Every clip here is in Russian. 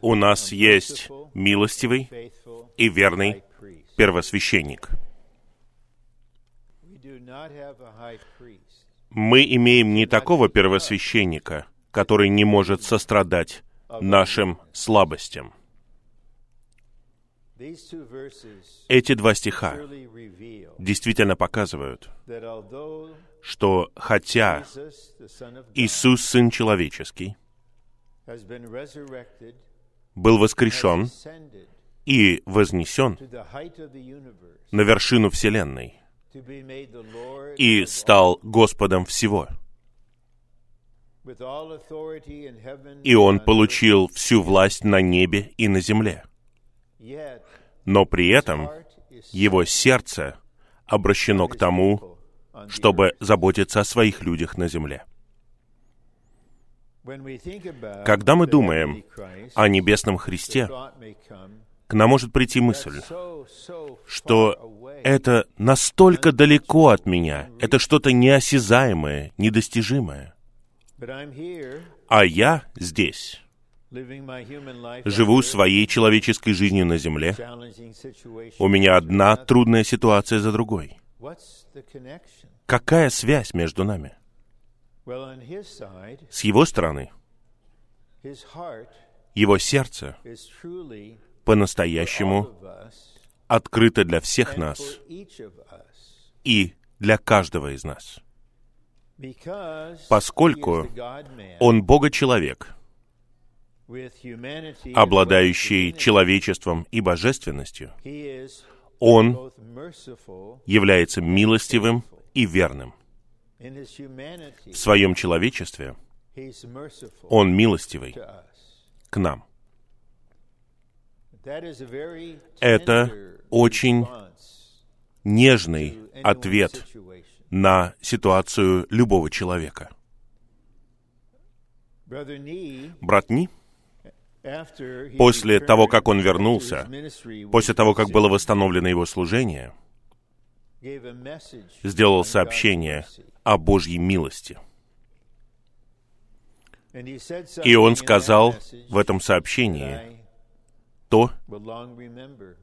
У нас есть милостивый и верный первосвященник. Мы имеем не такого первосвященника, который не может сострадать нашим слабостям. Эти два стиха действительно показывают, что хотя Иисус, Сын Человеческий, был воскрешен и вознесен на вершину Вселенной и стал Господом всего. И Он получил всю власть на небе и на земле. Но при этом Его сердце обращено к тому, чтобы заботиться о своих людях на земле. Когда мы думаем о небесном Христе, к нам может прийти мысль, что это настолько далеко от меня, это что-то неосязаемое, недостижимое. А я здесь, живу своей человеческой жизнью на земле. У меня одна трудная ситуация за другой. Какая связь между нами? С его стороны, его сердце по-настоящему открыто для всех нас и для каждого из нас. Поскольку он Бога-человек, обладающий человечеством и божественностью, он является милостивым и верным. В своем человечестве он милостивый к нам. Это очень нежный ответ на ситуацию любого человека. Брат Ни, после того, как он вернулся, после того, как было восстановлено его служение, сделал сообщение о Божьей милости. И он сказал в этом сообщении то,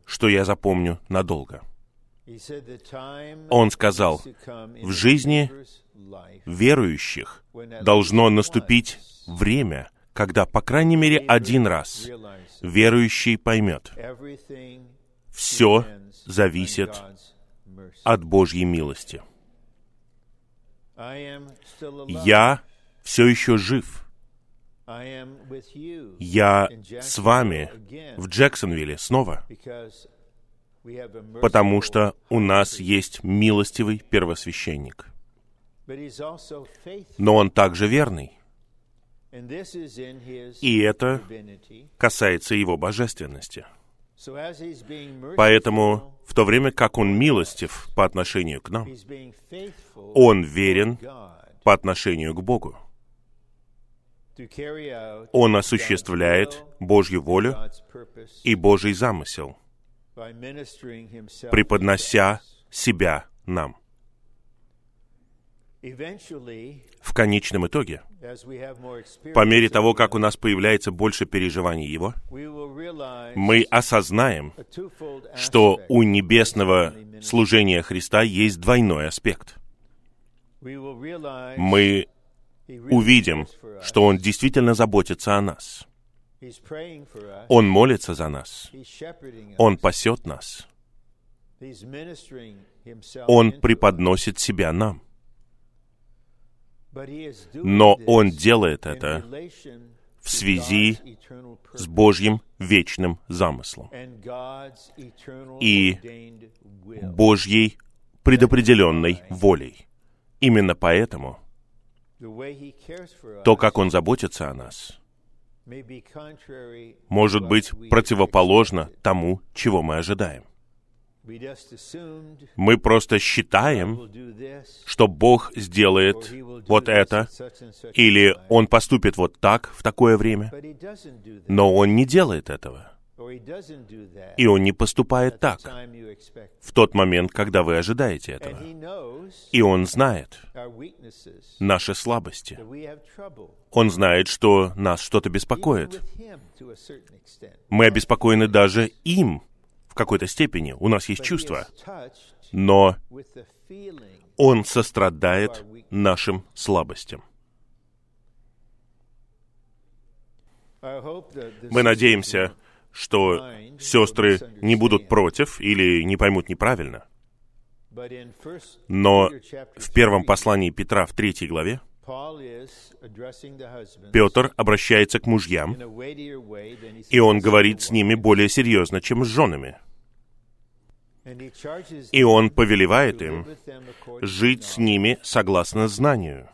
что я запомню надолго. Он сказал, в жизни верующих должно наступить время, когда, по крайней мере, один раз верующий поймет, все зависит от Божьей милости. Я все еще жив. Я с вами в Джексонвилле снова, потому что у нас есть милостивый первосвященник. Но он также верный. И это касается его божественности. Поэтому в то время как он милостив по отношению к нам, он верен по отношению к Богу. Он осуществляет Божью волю и Божий замысел, преподнося себя нам. В конечном итоге, по мере того, как у нас появляется больше переживаний Его, мы осознаем, что у небесного служения Христа есть двойной аспект. Мы увидим, что Он действительно заботится о нас. Он молится за нас. Он пасет нас. Он преподносит себя нам. Но Он делает это в связи с Божьим вечным замыслом и Божьей предопределенной волей. Именно поэтому то, как Он заботится о нас, может быть противоположно тому, чего мы ожидаем. Мы просто считаем, что Бог сделает вот это, или Он поступит вот так в такое время, но Он не делает этого. И Он не поступает так в тот момент, когда вы ожидаете этого. И Он знает наши слабости. Он знает, что нас что-то беспокоит. Мы обеспокоены даже им в какой-то степени. У нас есть чувства. Но Он сострадает нашим слабостям. Мы надеемся, что сестры не будут против или не поймут неправильно. Но в первом послании Петра в третьей главе Петр обращается к мужьям, и он говорит с ними более серьезно, чем с женами. И он повелевает им жить с ними согласно знанию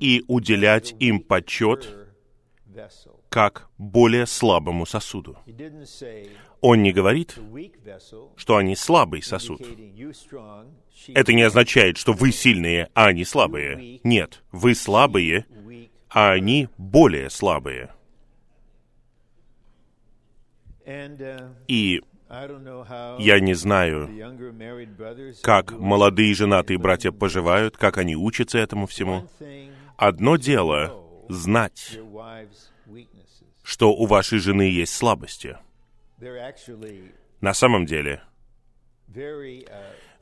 и уделять им почет как более слабому сосуду. Он не говорит, что они слабый сосуд. Это не означает, что вы сильные, а они слабые. Нет, вы слабые, а они более слабые. И я не знаю, как молодые женатые братья поживают, как они учатся этому всему. Одно дело — знать, что у вашей жены есть слабости. На самом деле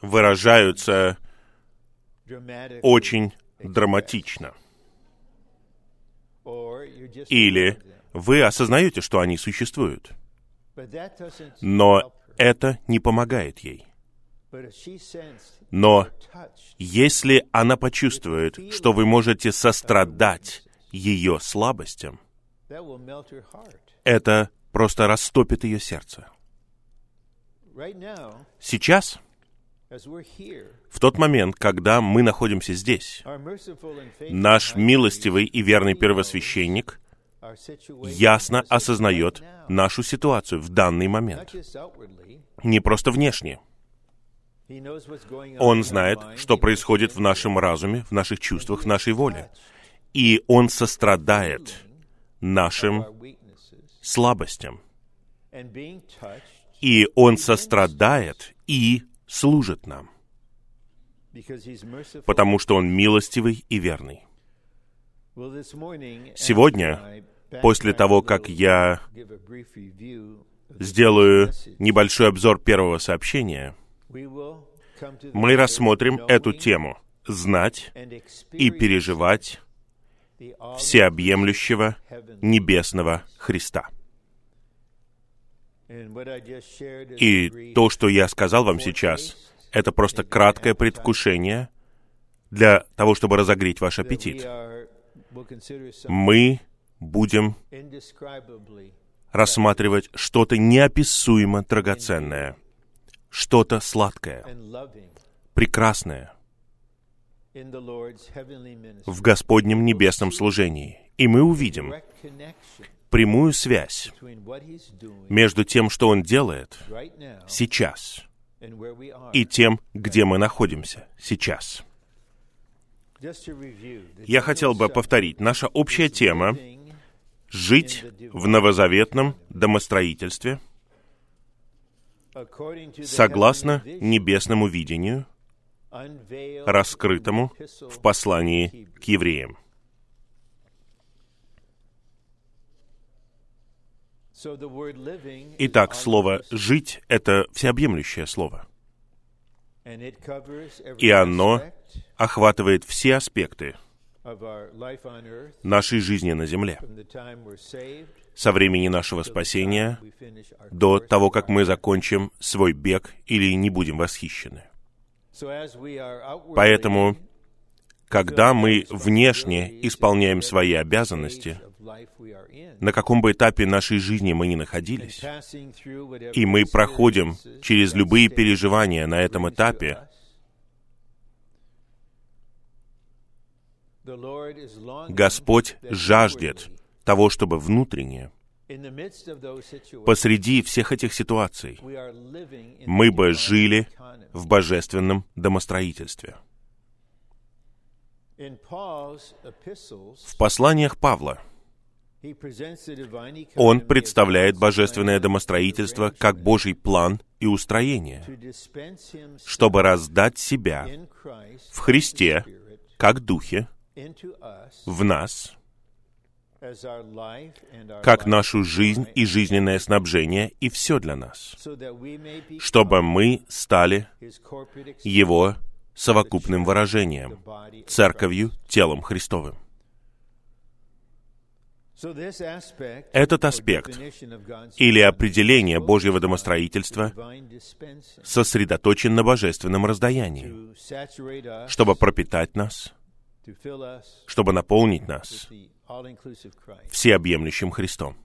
выражаются очень драматично. Или вы осознаете, что они существуют, но это не помогает ей. Но если она почувствует, что вы можете сострадать ее слабостям, это просто растопит ее сердце. Сейчас, в тот момент, когда мы находимся здесь, наш милостивый и верный первосвященник ясно осознает нашу ситуацию в данный момент. Не просто внешне. Он знает, что происходит в нашем разуме, в наших чувствах, в нашей воле. И он сострадает нашим слабостям. И Он сострадает и служит нам, потому что Он милостивый и верный. Сегодня, после того, как я сделаю небольшой обзор первого сообщения, мы рассмотрим эту тему «Знать и переживать всеобъемлющего небесного Христа. И то, что я сказал вам сейчас, это просто краткое предвкушение для того, чтобы разогреть ваш аппетит. Мы будем рассматривать что-то неописуемо драгоценное, что-то сладкое, прекрасное — в Господнем небесном служении. И мы увидим прямую связь между тем, что Он делает сейчас, и тем, где мы находимся сейчас. Я хотел бы повторить, наша общая тема — жить в новозаветном домостроительстве согласно небесному видению — раскрытому в послании к евреям. Итак, слово «жить» — это всеобъемлющее слово. И оно охватывает все аспекты нашей жизни на земле. Со времени нашего спасения до того, как мы закончим свой бег или не будем восхищены. Поэтому, когда мы внешне исполняем свои обязанности, на каком бы этапе нашей жизни мы ни находились, и мы проходим через любые переживания на этом этапе, Господь жаждет того, чтобы внутренне посреди всех этих ситуаций мы бы жили в божественном домостроительстве. В посланиях Павла Он представляет божественное домостроительство как Божий план и устроение, чтобы раздать себя в Христе, как Духе, в нас, как нашу жизнь и жизненное снабжение, и все для нас, чтобы мы стали Его совокупным выражением, церковью, телом Христовым. Этот аспект или определение Божьего домостроительства сосредоточен на божественном раздаянии, чтобы пропитать нас, чтобы наполнить нас всеобъемлющим Христом.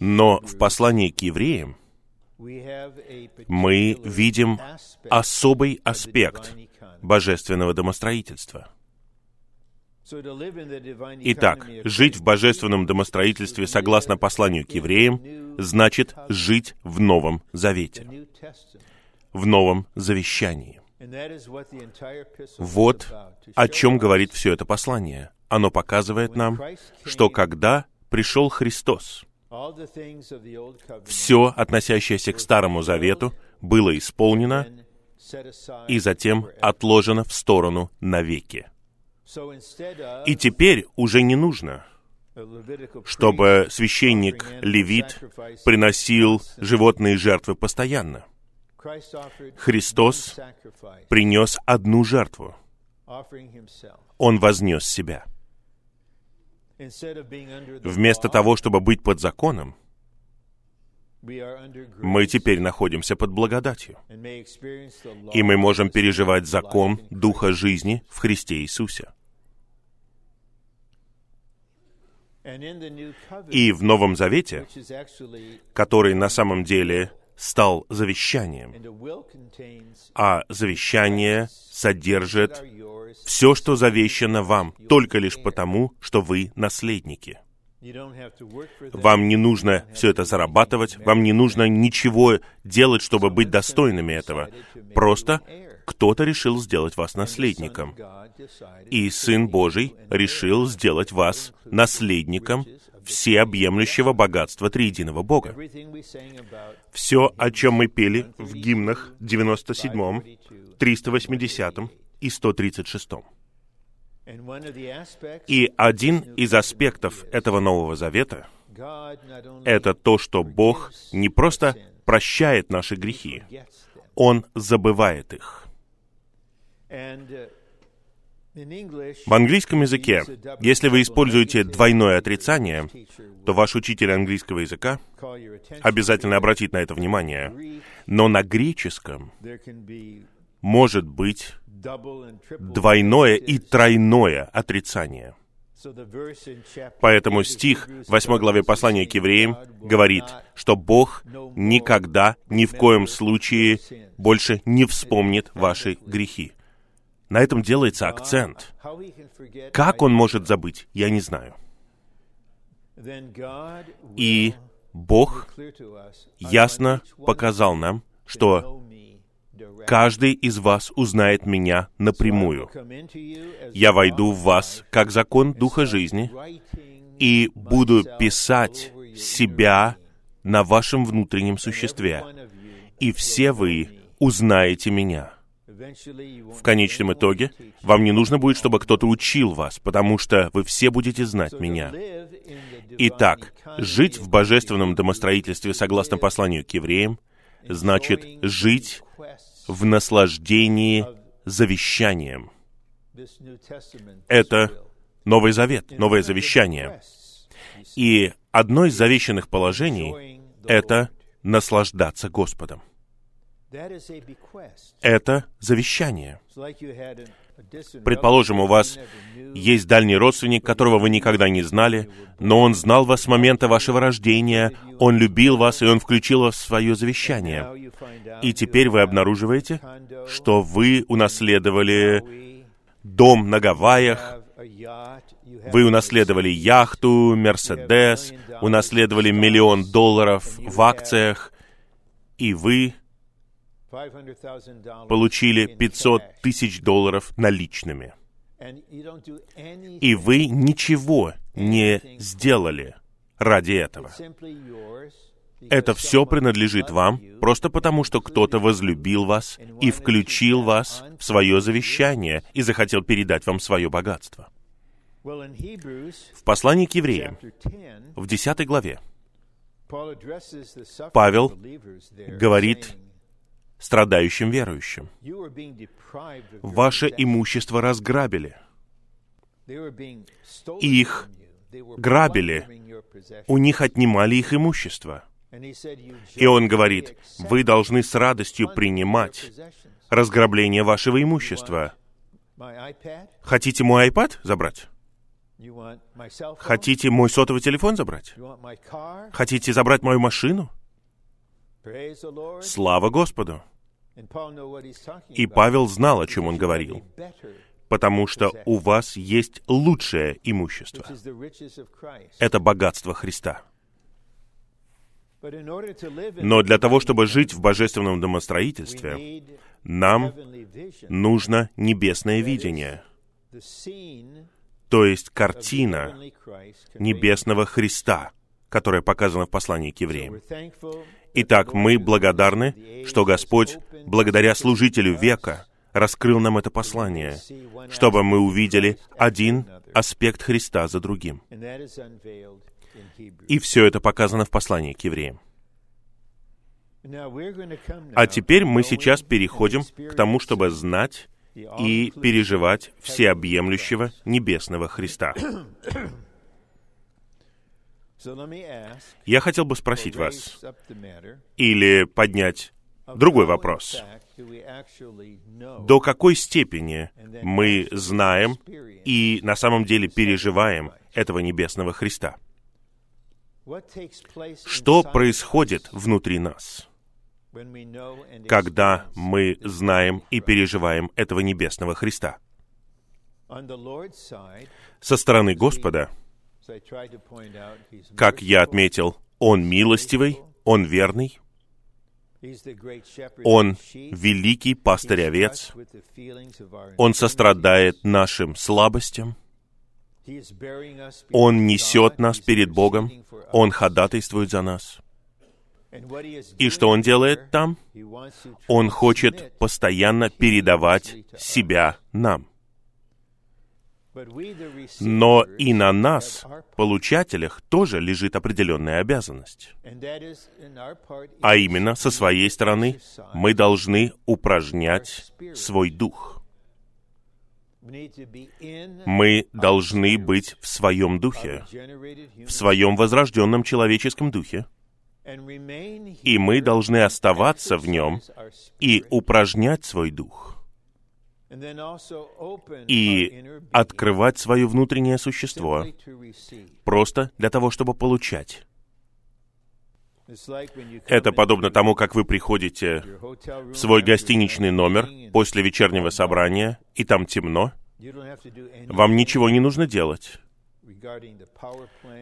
Но в послании к евреям мы видим особый аспект божественного домостроительства — Итак, жить в божественном домостроительстве согласно посланию к евреям значит жить в Новом Завете, в Новом Завещании. Вот о чем говорит все это послание. Оно показывает нам, что когда пришел Христос, все, относящееся к Старому Завету, было исполнено и затем отложено в сторону навеки. И теперь уже не нужно, чтобы священник Левит приносил животные жертвы постоянно. Христос принес одну жертву. Он вознес себя. Вместо того, чтобы быть под законом, мы теперь находимся под благодатью. И мы можем переживать закон Духа жизни в Христе Иисусе. И в Новом Завете, который на самом деле стал завещанием, а завещание содержит все, что завещано вам, только лишь потому, что вы наследники. Вам не нужно все это зарабатывать, вам не нужно ничего делать, чтобы быть достойными этого. Просто кто-то решил сделать вас наследником. И Сын Божий решил сделать вас наследником всеобъемлющего богатства триединого Бога. Все, о чем мы пели в гимнах 97-м, 380-м и 136-м. И один из аспектов этого Нового Завета — это то, что Бог не просто прощает наши грехи, Он забывает их. В английском языке, если вы используете двойное отрицание, то ваш учитель английского языка обязательно обратит на это внимание. Но на греческом может быть двойное и тройное отрицание. Поэтому стих 8 главе послания к евреям говорит, что Бог никогда, ни в коем случае больше не вспомнит ваши грехи. На этом делается акцент. Как он может забыть, я не знаю. И Бог ясно показал нам, что каждый из вас узнает меня напрямую. Я войду в вас как закон Духа жизни и буду писать себя на вашем внутреннем существе. И все вы узнаете меня. В конечном итоге, вам не нужно будет, чтобы кто-то учил вас, потому что вы все будете знать меня. Итак, жить в божественном домостроительстве согласно посланию к евреям значит жить в наслаждении завещанием. Это Новый Завет, Новое Завещание. И одно из завещанных положений — это наслаждаться Господом. Это завещание. Предположим, у вас есть дальний родственник, которого вы никогда не знали, но он знал вас с момента вашего рождения, он любил вас, и он включил вас в свое завещание. И теперь вы обнаруживаете, что вы унаследовали дом на Гавайях, вы унаследовали яхту, Мерседес, унаследовали миллион долларов в акциях, и вы получили 500 тысяч долларов наличными. и вы ничего не сделали ради этого. Это все принадлежит вам просто потому, что кто-то возлюбил вас и включил вас в свое завещание и захотел передать вам свое богатство. В послании к евреям, в 10 главе, Павел говорит страдающим верующим, «Ваше имущество разграбили, их грабили, у них отнимали их имущество». И он говорит, «Вы должны с радостью принимать разграбление вашего имущества. Хотите мой iPad забрать? Хотите мой сотовый телефон забрать? Хотите забрать мою машину? Слава Господу! И Павел знал, о чем он говорил, потому что у вас есть лучшее имущество. Это богатство Христа. Но для того, чтобы жить в божественном домостроительстве, нам нужно небесное видение, то есть картина небесного Христа, которая показана в послании к евреям. Итак, мы благодарны, что Господь, благодаря служителю века, раскрыл нам это послание, чтобы мы увидели один аспект Христа за другим. И все это показано в послании к евреям. А теперь мы сейчас переходим к тому, чтобы знать и переживать всеобъемлющего небесного Христа. Я хотел бы спросить вас, или поднять другой вопрос. До какой степени мы знаем и на самом деле переживаем этого небесного Христа? Что происходит внутри нас, когда мы знаем и переживаем этого небесного Христа? Со стороны Господа, как я отметил, Он милостивый, Он верный, он великий пастырь овец. Он сострадает нашим слабостям. Он несет нас перед Богом. Он ходатайствует за нас. И что он делает там? Он хочет постоянно передавать себя нам. Но и на нас, получателях, тоже лежит определенная обязанность. А именно, со своей стороны, мы должны упражнять свой дух. Мы должны быть в своем духе, в своем возрожденном человеческом духе, и мы должны оставаться в нем и упражнять свой дух и открывать свое внутреннее существо просто для того, чтобы получать. Это подобно тому, как вы приходите в свой гостиничный номер после вечернего собрания, и там темно. Вам ничего не нужно делать.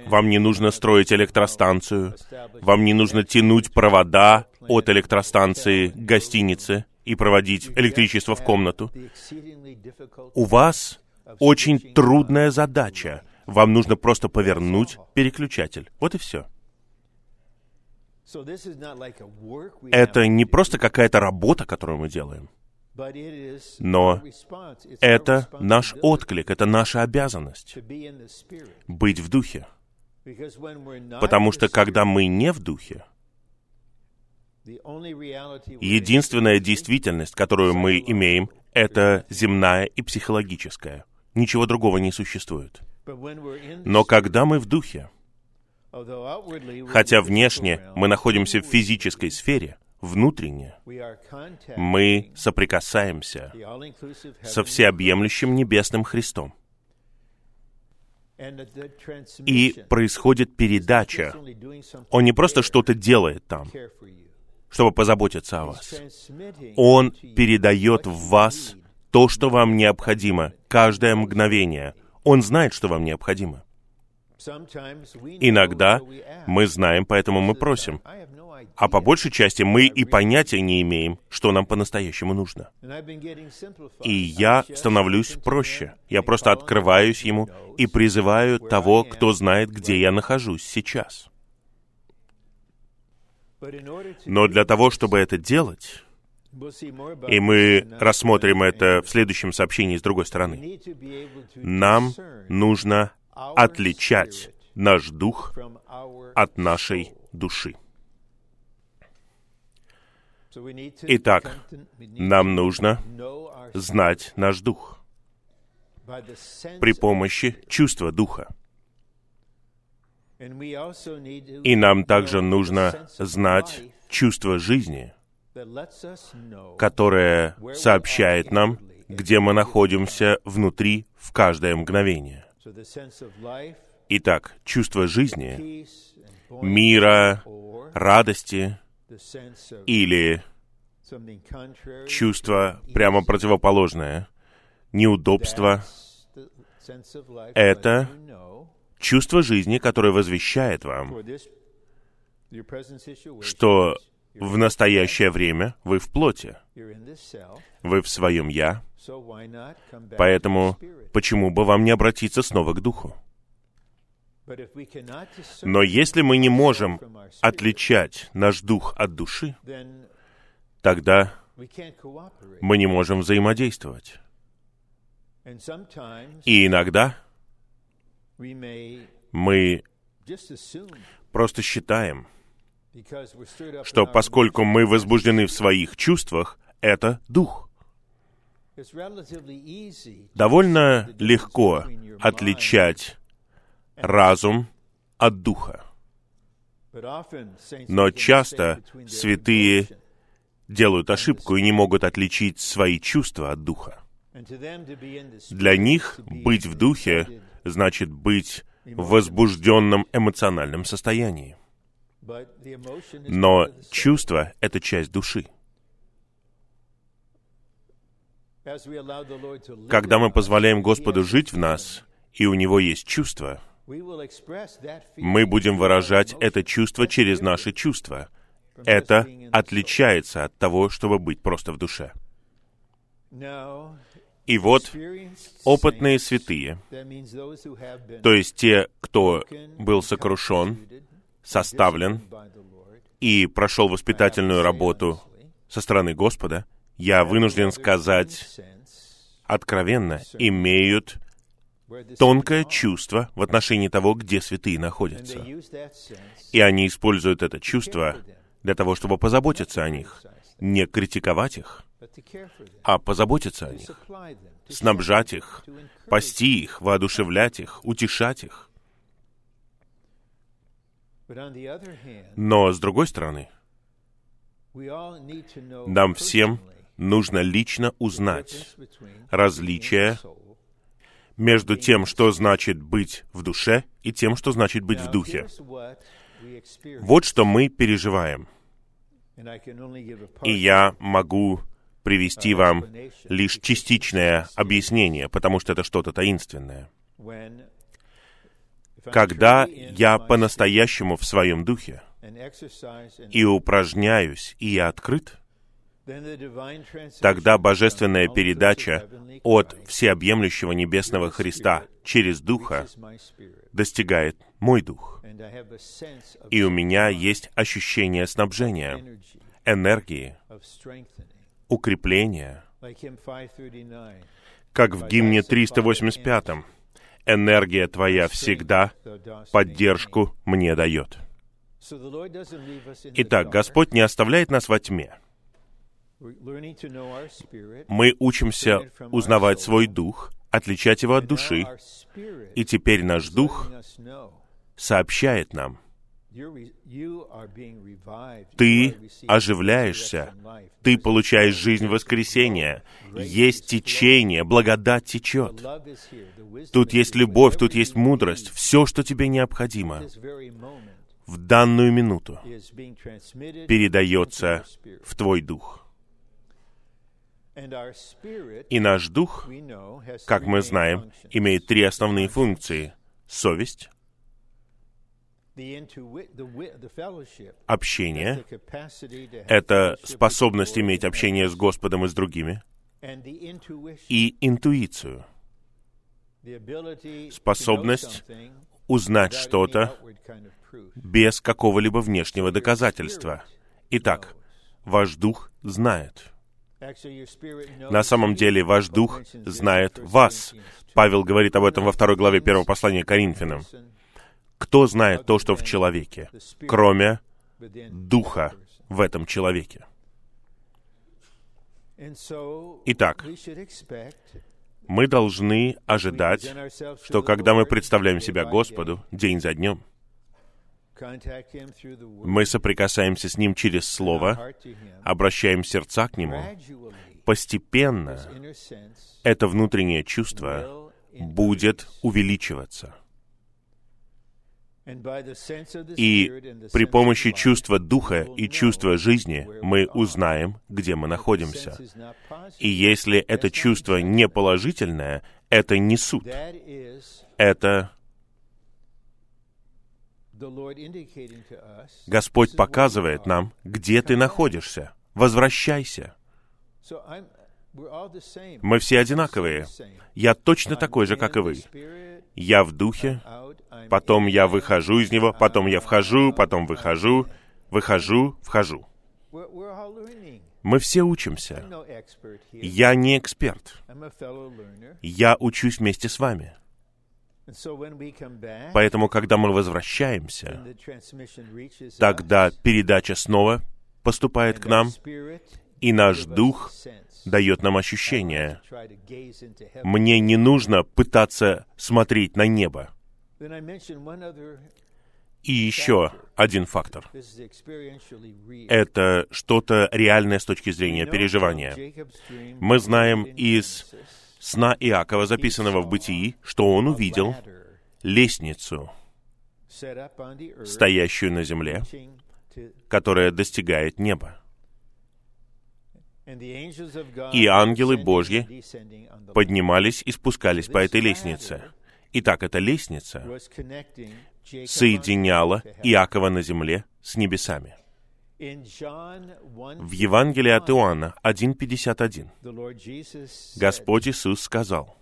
Вам не нужно строить электростанцию. Вам не нужно тянуть провода от электростанции к гостинице и проводить электричество в комнату. У вас очень трудная задача. Вам нужно просто повернуть переключатель. Вот и все. Это не просто какая-то работа, которую мы делаем. Но это наш отклик, это наша обязанность быть в духе. Потому что когда мы не в духе, Единственная действительность, которую мы имеем, это земная и психологическая. Ничего другого не существует. Но когда мы в духе, хотя внешне мы находимся в физической сфере, внутренне мы соприкасаемся со всеобъемлющим небесным Христом. И происходит передача. Он не просто что-то делает там, чтобы позаботиться о вас. Он передает в вас то, что вам необходимо, каждое мгновение. Он знает, что вам необходимо. Иногда мы знаем, поэтому мы просим. А по большей части мы и понятия не имеем, что нам по-настоящему нужно. И я становлюсь проще. Я просто открываюсь Ему и призываю того, кто знает, где я нахожусь сейчас. Но для того, чтобы это делать, и мы рассмотрим это в следующем сообщении с другой стороны, нам нужно отличать наш дух от нашей души. Итак, нам нужно знать наш дух при помощи чувства духа. И нам также нужно знать чувство жизни, которое сообщает нам, где мы находимся внутри в каждое мгновение. Итак, чувство жизни, мира, радости или чувство прямо противоположное, неудобство — это чувство жизни, которое возвещает вам, что в настоящее время вы в плоти, вы в своем «я», поэтому почему бы вам не обратиться снова к Духу? Но если мы не можем отличать наш дух от души, тогда мы не можем взаимодействовать. И иногда мы просто считаем, что поскольку мы возбуждены в своих чувствах, это дух. Довольно легко отличать разум от духа. Но часто святые делают ошибку и не могут отличить свои чувства от духа. Для них быть в духе значит быть в возбужденном эмоциональном состоянии. Но чувство — это часть души. Когда мы позволяем Господу жить в нас, и у Него есть чувство — мы будем выражать это чувство через наши чувства. Это отличается от того, чтобы быть просто в душе. И вот опытные святые, то есть те, кто был сокрушен, составлен и прошел воспитательную работу со стороны Господа, я вынужден сказать откровенно, имеют тонкое чувство в отношении того, где святые находятся. И они используют это чувство для того, чтобы позаботиться о них, не критиковать их, а позаботиться о них, снабжать их, пасти их, воодушевлять их, утешать их. Но, с другой стороны, нам всем нужно лично узнать различия между тем, что значит быть в душе, и тем, что значит быть в духе. Вот что мы переживаем. И я могу привести вам лишь частичное объяснение, потому что это что-то таинственное. Когда я по-настоящему в своем духе и упражняюсь, и я открыт, тогда божественная передача от всеобъемлющего небесного Христа через Духа достигает мой Дух. И у меня есть ощущение снабжения, энергии, укрепления, как в гимне 385 «Энергия Твоя всегда поддержку мне дает». Итак, Господь не оставляет нас во тьме — мы учимся узнавать свой дух, отличать его от души, и теперь наш дух сообщает нам, ты оживляешься, ты получаешь жизнь воскресения, есть течение, благодать течет. Тут есть любовь, тут есть мудрость, все, что тебе необходимо в данную минуту передается в твой дух. И наш дух, как мы знаем, имеет три основные функции — совесть, Общение — это способность иметь общение с Господом и с другими, и интуицию, способность узнать что-то без какого-либо внешнего доказательства. Итак, ваш дух знает. На самом деле, ваш дух знает вас. Павел говорит об этом во второй главе первого послания Коринфянам. Кто знает то, что в человеке, кроме духа в этом человеке? Итак, мы должны ожидать, что когда мы представляем себя Господу день за днем, мы соприкасаемся с Ним через Слово, обращаем сердца к Нему. Постепенно это внутреннее чувство будет увеличиваться. И при помощи чувства Духа и чувства жизни мы узнаем, где мы находимся. И если это чувство не положительное, это не суд. Это Господь показывает нам, где ты находишься. Возвращайся. Мы все одинаковые. Я точно такой же, как и вы. Я в духе, потом я выхожу из него, потом я вхожу, потом выхожу, выхожу, вхожу. Мы все учимся. Я не эксперт. Я учусь вместе с вами. Поэтому, когда мы возвращаемся, тогда передача снова поступает к нам, и наш дух дает нам ощущение. Мне не нужно пытаться смотреть на небо. И еще один фактор. Это что-то реальное с точки зрения переживания. Мы знаем из сна Иакова, записанного в Бытии, что он увидел лестницу, стоящую на земле, которая достигает неба. И ангелы Божьи поднимались и спускались по этой лестнице. Итак, эта лестница соединяла Иакова на земле с небесами. В Евангелии от Иоанна 1.51 Господь Иисус сказал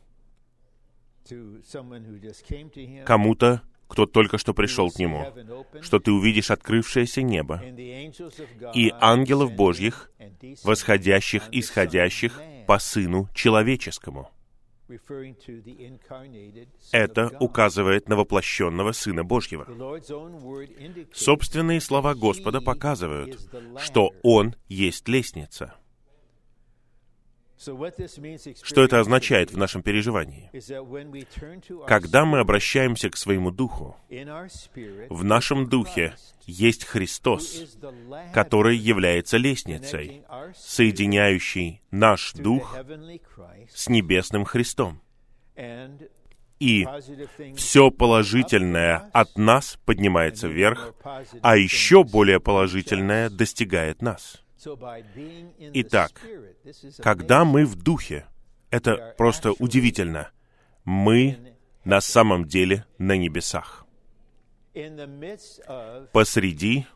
кому-то, кто только что пришел к Нему, что ты увидишь открывшееся небо и ангелов Божьих, восходящих и сходящих по Сыну Человеческому. Это указывает на воплощенного Сына Божьего. Собственные слова Господа показывают, что Он есть лестница. Что это означает в нашем переживании? Когда мы обращаемся к своему духу, в нашем духе есть Христос, который является лестницей, соединяющей наш дух с небесным Христом. И все положительное от нас поднимается вверх, а еще более положительное достигает нас. Итак, когда мы в духе, это просто удивительно. Мы на самом деле на небесах. Посреди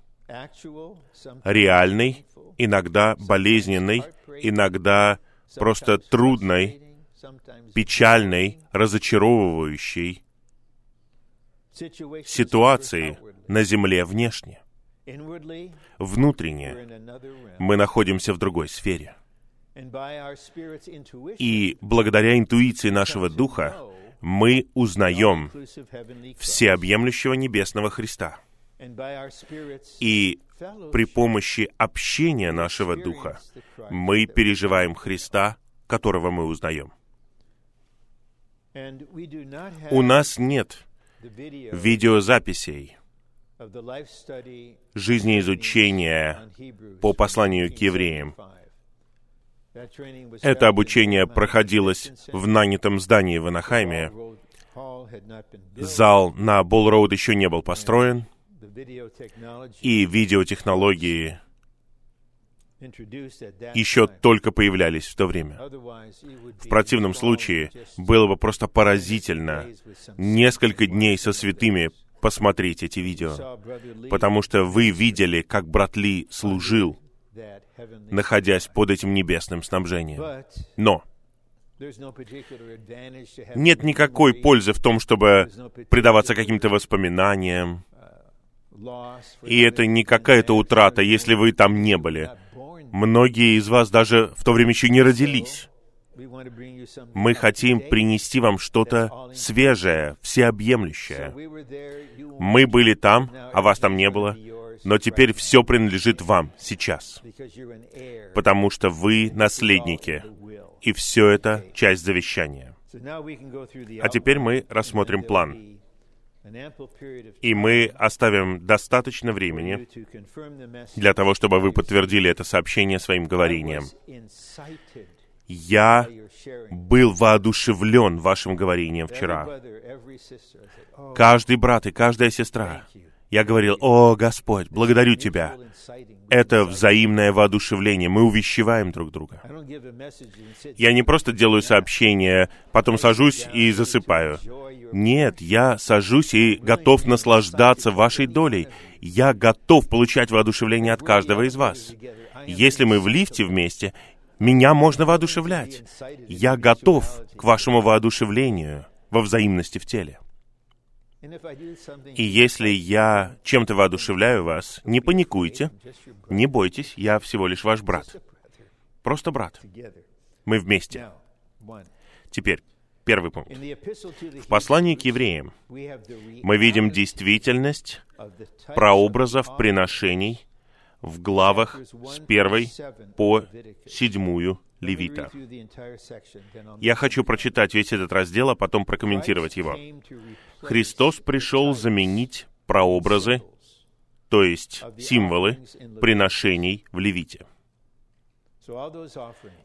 реальной, иногда болезненной, иногда просто трудной, печальной, разочаровывающей ситуации на земле внешне. Внутренне мы находимся в другой сфере. И благодаря интуиции нашего духа мы узнаем всеобъемлющего небесного Христа. И при помощи общения нашего духа мы переживаем Христа, которого мы узнаем. У нас нет видеозаписей жизнеизучения по посланию к евреям. Это обучение проходилось в нанятом здании в Анахайме. Зал на Болл-Роуд еще не был построен, и видеотехнологии еще только появлялись в то время. В противном случае было бы просто поразительно несколько дней со святыми посмотреть эти видео, потому что вы видели, как брат Ли служил, находясь под этим небесным снабжением. Но нет никакой пользы в том, чтобы предаваться каким-то воспоминаниям, и это не какая-то утрата, если вы там не были. Многие из вас даже в то время еще не родились. Мы хотим принести вам что-то свежее, всеобъемлющее. Мы были там, а вас там не было, но теперь все принадлежит вам сейчас, потому что вы наследники, и все это часть завещания. А теперь мы рассмотрим план. И мы оставим достаточно времени для того, чтобы вы подтвердили это сообщение своим говорением. Я был воодушевлен вашим говорением вчера. Каждый брат и каждая сестра. Я говорил, «О, Господь, благодарю Тебя». Это взаимное воодушевление. Мы увещеваем друг друга. Я не просто делаю сообщение, потом сажусь и засыпаю. Нет, я сажусь и готов наслаждаться вашей долей. Я готов получать воодушевление от каждого из вас. Если мы в лифте вместе, меня можно воодушевлять. Я готов к вашему воодушевлению во взаимности в теле. И если я чем-то воодушевляю вас, не паникуйте, не бойтесь, я всего лишь ваш брат. Просто брат. Мы вместе. Теперь, первый пункт. В послании к евреям мы видим действительность прообразов приношений в главах с первой по седьмую Левита. Я хочу прочитать весь этот раздел, а потом прокомментировать его. Христос пришел заменить прообразы, то есть символы приношений в Левите.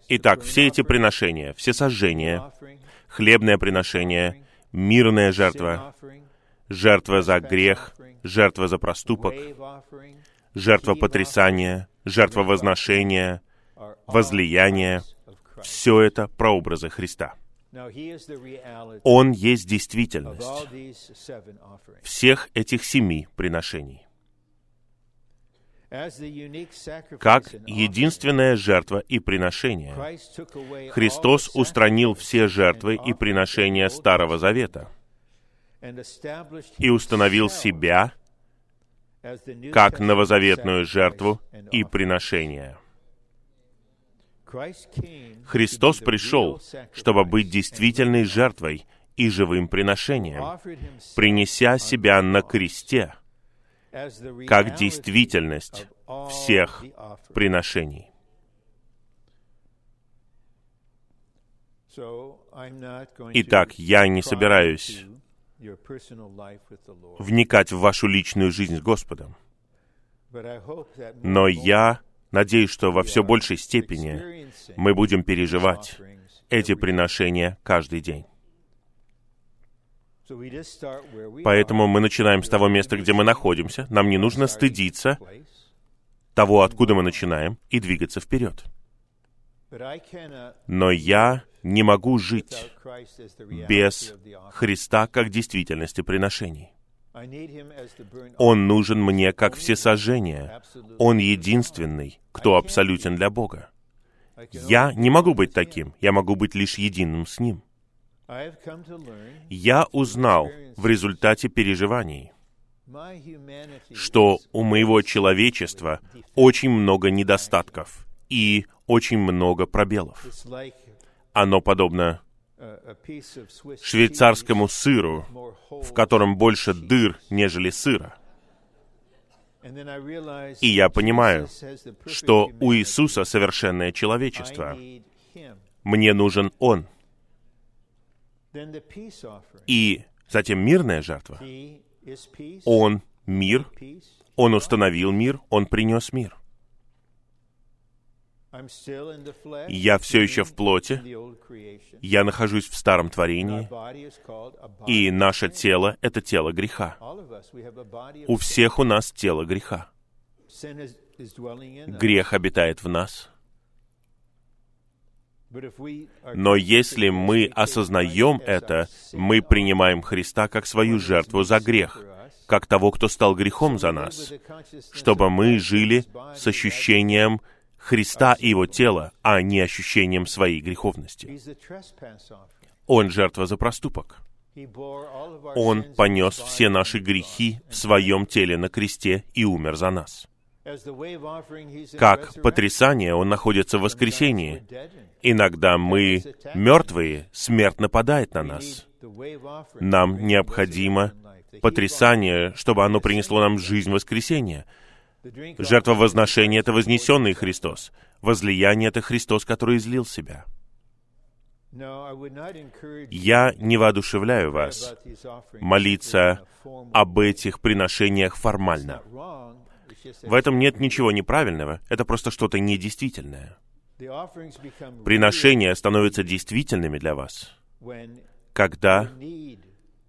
Итак, все эти приношения, все сожжения, хлебное приношение, мирная жертва, жертва за грех, жертва за проступок, жертва потрясания, жертва возношения, возлияния, все это прообразы Христа. Он есть действительность всех этих семи приношений. Как единственная жертва и приношение, Христос устранил все жертвы и приношения Старого Завета и установил себя как новозаветную жертву и приношение. Христос пришел, чтобы быть действительной жертвой и живым приношением, принеся себя на кресте, как действительность всех приношений. Итак, я не собираюсь вникать в вашу личную жизнь с Господом. Но я надеюсь, что во все большей степени мы будем переживать эти приношения каждый день. Поэтому мы начинаем с того места, где мы находимся. Нам не нужно стыдиться того, откуда мы начинаем, и двигаться вперед. Но я не могу жить без Христа как действительности приношений. Он нужен мне как всесожжение. Он единственный, кто абсолютен для Бога. Я не могу быть таким, я могу быть лишь единым с Ним. Я узнал в результате переживаний, что у моего человечества очень много недостатков и очень много пробелов. Оно подобно швейцарскому сыру, в котором больше дыр, нежели сыра. И я понимаю, что у Иисуса совершенное человечество. Мне нужен Он. И затем мирная жертва. Он мир, Он установил мир, Он принес мир. Я все еще в плоти, я нахожусь в старом творении, и наше тело — это тело греха. У всех у нас тело греха. Грех обитает в нас. Но если мы осознаем это, мы принимаем Христа как свою жертву за грех, как того, кто стал грехом за нас, чтобы мы жили с ощущением Христа и Его тела, а не ощущением своей греховности. Он жертва за проступок. Он понес все наши грехи в своем теле на кресте и умер за нас. Как потрясание, Он находится в воскресении. Иногда мы мертвые, смерть нападает на нас. Нам необходимо потрясание, чтобы оно принесло нам жизнь воскресения. Жертва возношения — это вознесенный Христос. Возлияние — это Христос, который излил себя. Я не воодушевляю вас молиться об этих приношениях формально. В этом нет ничего неправильного, это просто что-то недействительное. Приношения становятся действительными для вас, когда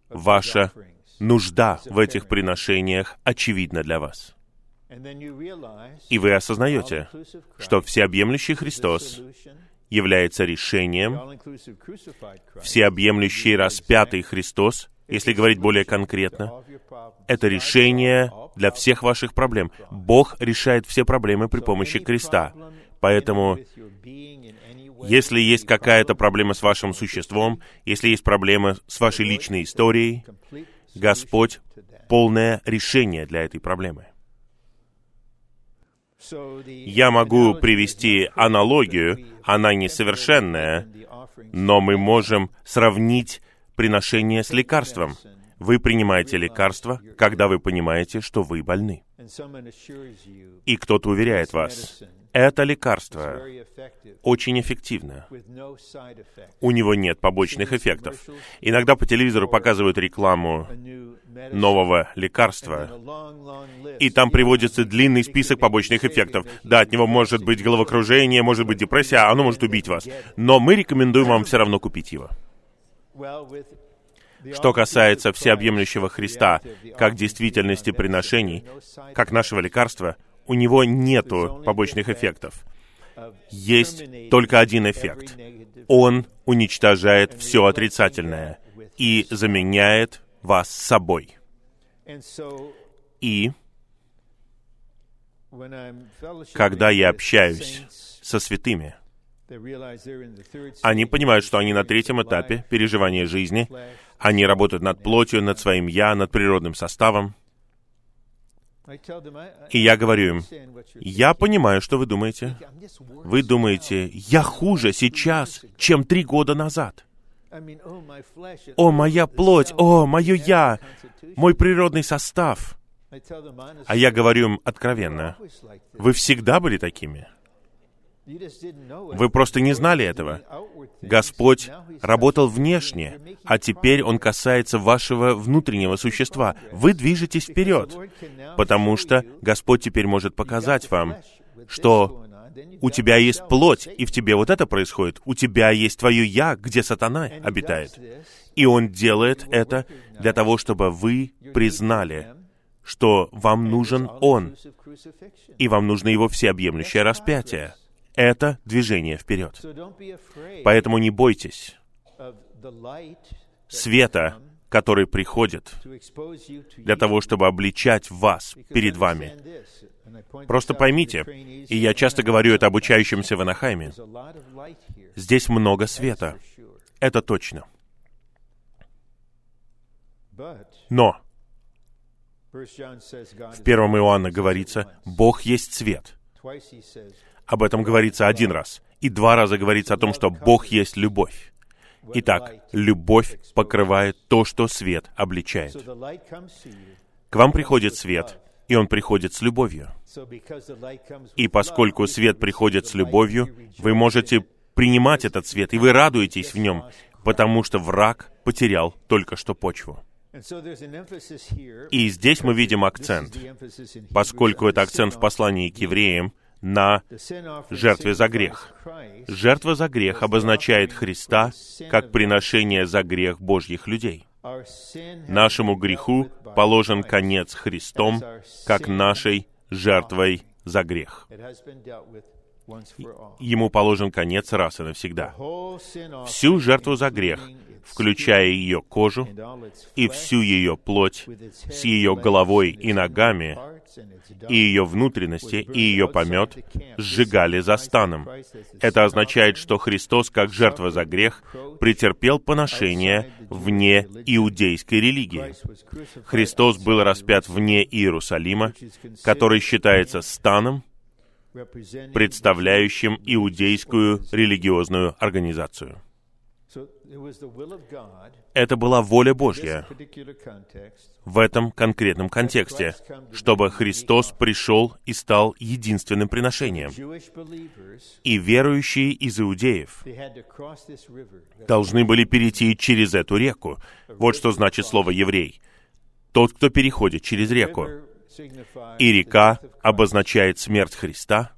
ваша нужда в этих приношениях очевидна для вас. И вы осознаете, что всеобъемлющий Христос является решением, всеобъемлющий распятый Христос, если говорить более конкретно, это решение для всех ваших проблем. Бог решает все проблемы при помощи креста. Поэтому, если есть какая-то проблема с вашим существом, если есть проблема с вашей личной историей, Господь полное решение для этой проблемы. Я могу привести аналогию, она несовершенная, но мы можем сравнить приношение с лекарством. Вы принимаете лекарство, когда вы понимаете, что вы больны. И кто-то уверяет вас, это лекарство очень эффективно. У него нет побочных эффектов. Иногда по телевизору показывают рекламу нового лекарства, и там приводится длинный список побочных эффектов. Да, от него может быть головокружение, может быть депрессия, оно может убить вас. Но мы рекомендуем вам все равно купить его. Что касается всеобъемлющего Христа, как действительности приношений, как нашего лекарства — у него нету побочных эффектов. Есть только один эффект. Он уничтожает все отрицательное и заменяет вас собой. И когда я общаюсь со святыми, они понимают, что они на третьем этапе переживания жизни, они работают над плотью, над своим «я», над природным составом, и я говорю им, я понимаю, что вы думаете. Вы думаете, я хуже сейчас, чем три года назад. О, моя плоть, о, мое я, мой природный состав. А я говорю им откровенно, вы всегда были такими. Вы просто не знали этого. Господь работал внешне, а теперь Он касается вашего внутреннего существа. Вы движетесь вперед, потому что Господь теперь может показать вам, что у тебя есть плоть, и в тебе вот это происходит. У тебя есть твое «я», где сатана обитает. И Он делает это для того, чтобы вы признали, что вам нужен Он, и вам нужно Его всеобъемлющее распятие это движение вперед. Поэтому не бойтесь света, который приходит для того, чтобы обличать вас перед вами. Просто поймите, и я часто говорю это обучающимся в Анахайме, здесь много света. Это точно. Но в первом Иоанна говорится, Бог есть свет. Об этом говорится один раз. И два раза говорится о том, что Бог есть любовь. Итак, любовь покрывает то, что свет обличает. К вам приходит свет, и он приходит с любовью. И поскольку свет приходит с любовью, вы можете принимать этот свет, и вы радуетесь в нем, потому что враг потерял только что почву. И здесь мы видим акцент, поскольку это акцент в послании к евреям, на жертве за грех. Жертва за грех обозначает Христа как приношение за грех Божьих людей. Нашему греху положен конец Христом, как нашей жертвой за грех. Ему положен конец раз и навсегда. Всю жертву за грех, включая ее кожу и всю ее плоть, с ее головой и ногами, и ее внутренности, и ее помет, сжигали за станом. Это означает, что Христос, как жертва за грех, претерпел поношение вне иудейской религии. Христос был распят вне Иерусалима, который считается станом, представляющим иудейскую религиозную организацию. Это была воля Божья в этом конкретном контексте, чтобы Христос пришел и стал единственным приношением. И верующие из иудеев должны были перейти через эту реку. Вот что значит слово «еврей». Тот, кто переходит через реку. И река обозначает смерть Христа,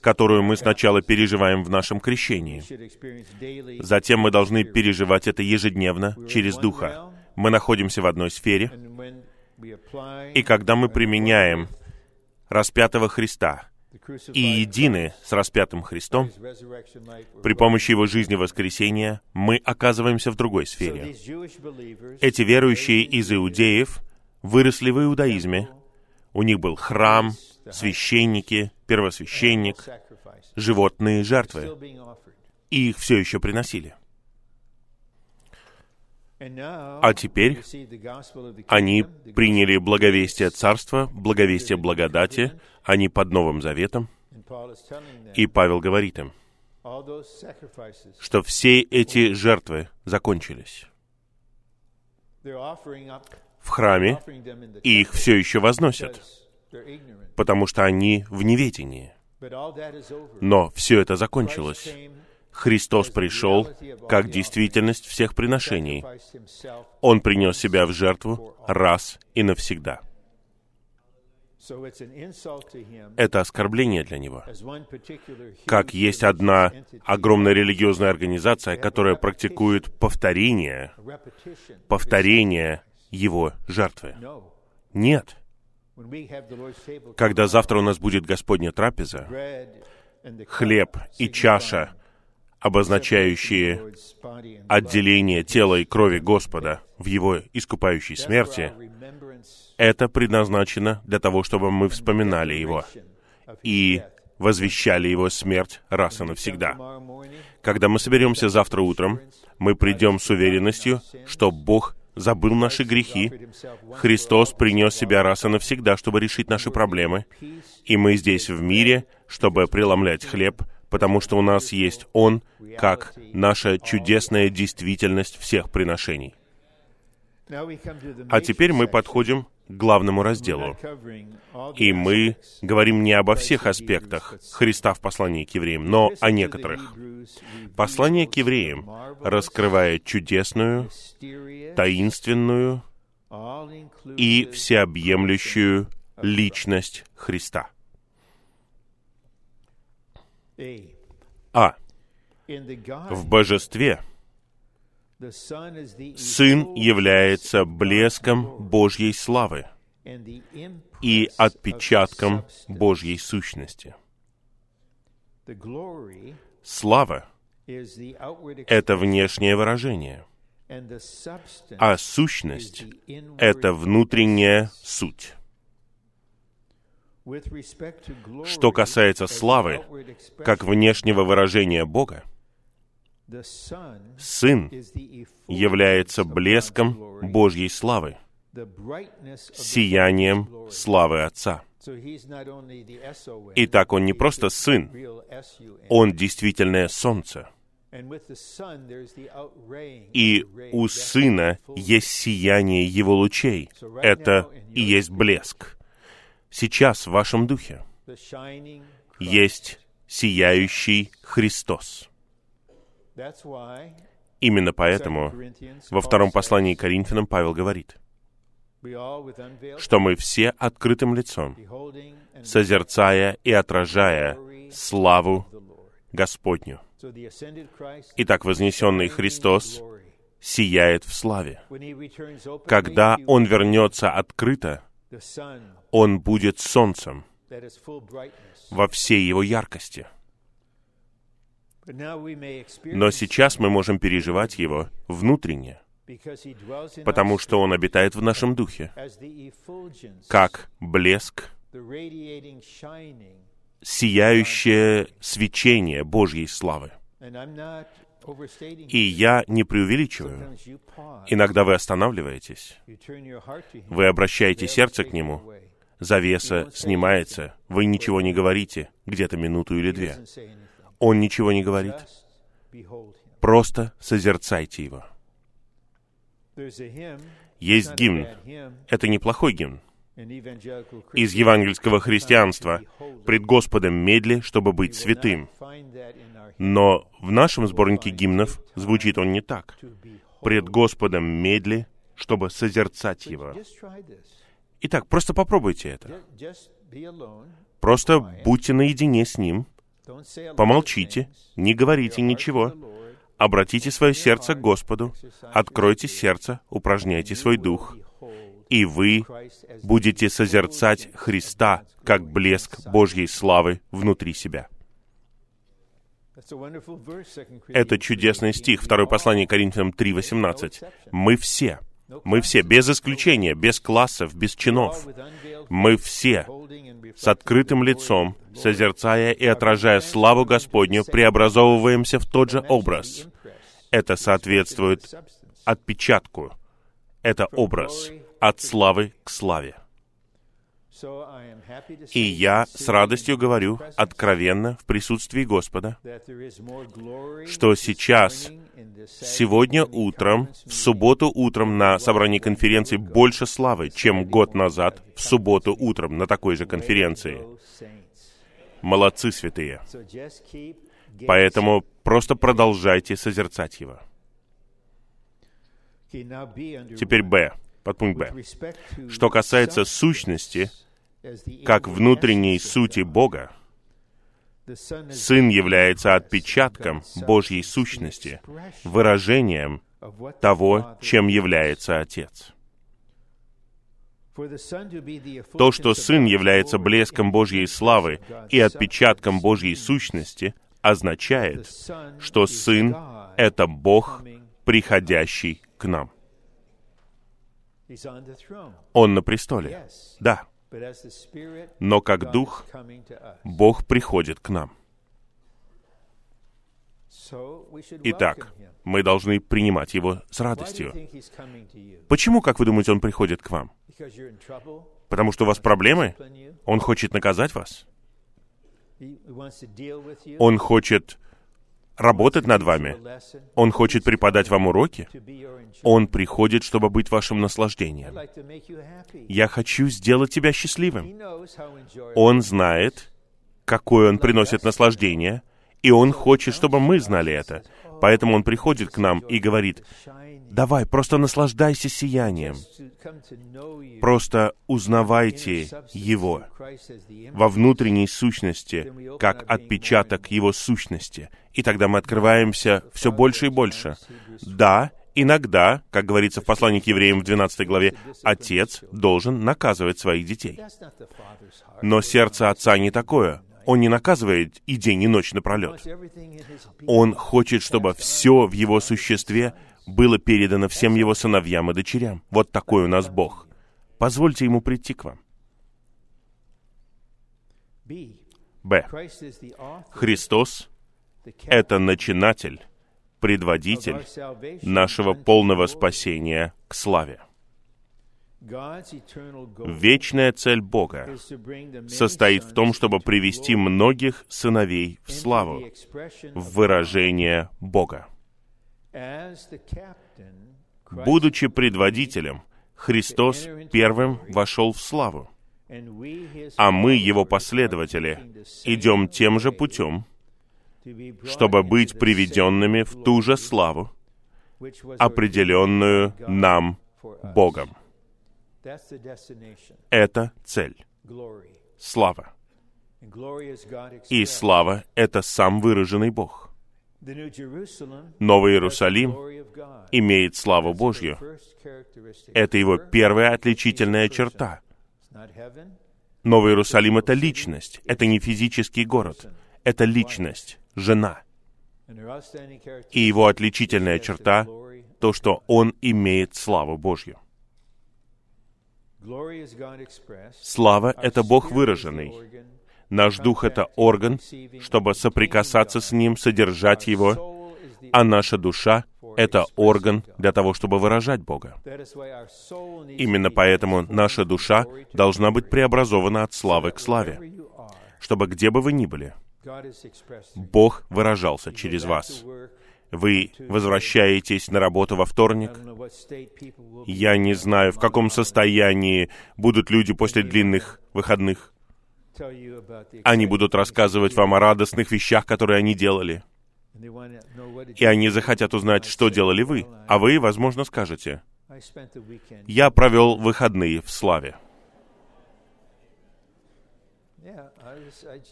которую мы сначала переживаем в нашем крещении. Затем мы должны переживать это ежедневно через Духа. Мы находимся в одной сфере, и когда мы применяем распятого Христа и едины с распятым Христом, при помощи Его жизни воскресения, мы оказываемся в другой сфере. Эти верующие из иудеев выросли в иудаизме, у них был храм, священники, первосвященник, животные жертвы. И их все еще приносили. А теперь они приняли благовестие Царства, благовестие благодати, они под Новым Заветом. И Павел говорит им, что все эти жертвы закончились в храме, и их все еще возносят, потому что они в неведении. Но все это закончилось. Христос пришел как действительность всех приношений. Он принес себя в жертву раз и навсегда. Это оскорбление для него. Как есть одна огромная религиозная организация, которая практикует повторение, повторение его жертвы. Нет. Когда завтра у нас будет Господня трапеза, хлеб и чаша, обозначающие отделение тела и крови Господа в Его искупающей смерти, это предназначено для того, чтобы мы вспоминали Его и возвещали Его смерть раз и навсегда. Когда мы соберемся завтра утром, мы придем с уверенностью, что Бог забыл наши грехи. Христос принес себя раз и навсегда, чтобы решить наши проблемы. И мы здесь в мире, чтобы преломлять хлеб, потому что у нас есть Он, как наша чудесная действительность всех приношений. А теперь мы подходим главному разделу. И мы говорим не обо всех аспектах Христа в послании к евреям, но о некоторых. Послание к евреям раскрывает чудесную, таинственную и всеобъемлющую личность Христа. А. В божестве Сын является блеском Божьей славы и отпечатком Божьей сущности. Слава — это внешнее выражение, а сущность — это внутренняя суть. Что касается славы, как внешнего выражения Бога, Сын является блеском Божьей славы, сиянием славы Отца. Итак, Он не просто Сын, Он действительное Солнце. И у Сына есть сияние Его лучей. Это и есть блеск. Сейчас в вашем духе есть сияющий Христос. Именно поэтому во втором послании к Коринфянам Павел говорит, что мы все открытым лицом, созерцая и отражая славу Господню. Итак, вознесенный Христос сияет в славе. Когда Он вернется открыто, Он будет солнцем, во всей его яркости. Но сейчас мы можем переживать его внутренне, потому что он обитает в нашем духе, как блеск, сияющее свечение Божьей славы. И я не преувеличиваю. Иногда вы останавливаетесь, вы обращаете сердце к Нему, завеса снимается, вы ничего не говорите, где-то минуту или две. Он ничего не говорит. Просто созерцайте Его. Есть гимн. Это неплохой гимн. Из евангельского христианства «Пред Господом медли, чтобы быть святым». Но в нашем сборнике гимнов звучит он не так. «Пред Господом медли, чтобы созерцать Его». Итак, просто попробуйте это. Просто будьте наедине с Ним, помолчите, не говорите ничего, обратите свое сердце к Господу, откройте сердце, упражняйте свой дух, и вы будете созерцать Христа как блеск Божьей славы внутри себя. Это чудесный стих, второе послание Коринфянам 3.18. Мы все, мы все, без исключения, без классов, без чинов, мы все с открытым лицом, созерцая и отражая славу Господню, преобразовываемся в тот же образ. Это соответствует отпечатку. Это образ от славы к славе. И я с радостью говорю откровенно в присутствии Господа, что сейчас, сегодня утром, в субботу утром на собрании конференции больше славы, чем год назад в субботу утром на такой же конференции. Молодцы, святые. Поэтому просто продолжайте созерцать его. Теперь Б, подпункт Б. Что касается сущности, как внутренней сути Бога, Сын является отпечатком Божьей сущности, выражением того, чем является Отец. То, что Сын является блеском Божьей славы и отпечатком Божьей сущности, означает, что Сын — это Бог, приходящий к нам. Он на престоле. Да. Но как Дух, Бог приходит к нам. Итак, мы должны принимать Его с радостью. Почему, как вы думаете, Он приходит к вам? Потому что у вас проблемы? Он хочет наказать вас? Он хочет работать над вами. Он хочет преподать вам уроки. Он приходит, чтобы быть вашим наслаждением. Я хочу сделать тебя счастливым. Он знает, какое он приносит наслаждение, и он хочет, чтобы мы знали это. Поэтому он приходит к нам и говорит, Давай, просто наслаждайся сиянием. Просто узнавайте Его во внутренней сущности, как отпечаток Его сущности. И тогда мы открываемся все больше и больше. Да, иногда, как говорится в послании к евреям в 12 главе, отец должен наказывать своих детей. Но сердце отца не такое. Он не наказывает и день, и ночь напролет. Он хочет, чтобы все в его существе было передано всем его сыновьям и дочерям. Вот такой у нас Бог. Позвольте ему прийти к вам. Б. Христос — это начинатель, предводитель нашего полного спасения к славе. Вечная цель Бога состоит в том, чтобы привести многих сыновей в славу, в выражение Бога. Будучи предводителем, Христос первым вошел в славу, а мы, Его последователи, идем тем же путем, чтобы быть приведенными в ту же славу, определенную нам Богом. Это цель. Слава. И слава — это сам выраженный Бог. Новый Иерусалим имеет славу Божью. Это его первая отличительная черта. Новый Иерусалим — это личность, это не физический город, это личность, жена. И его отличительная черта — то, что он имеет славу Божью. Слава — это Бог выраженный. Наш дух — это орган, чтобы соприкасаться с Ним, содержать Его, а наша душа — это орган для того, чтобы выражать Бога. Именно поэтому наша душа должна быть преобразована от славы к славе, чтобы где бы вы ни были, Бог выражался через вас. Вы возвращаетесь на работу во вторник. Я не знаю, в каком состоянии будут люди после длинных выходных. Они будут рассказывать вам о радостных вещах, которые они делали. И они захотят узнать, что делали вы. А вы, возможно, скажете, «Я провел выходные в славе».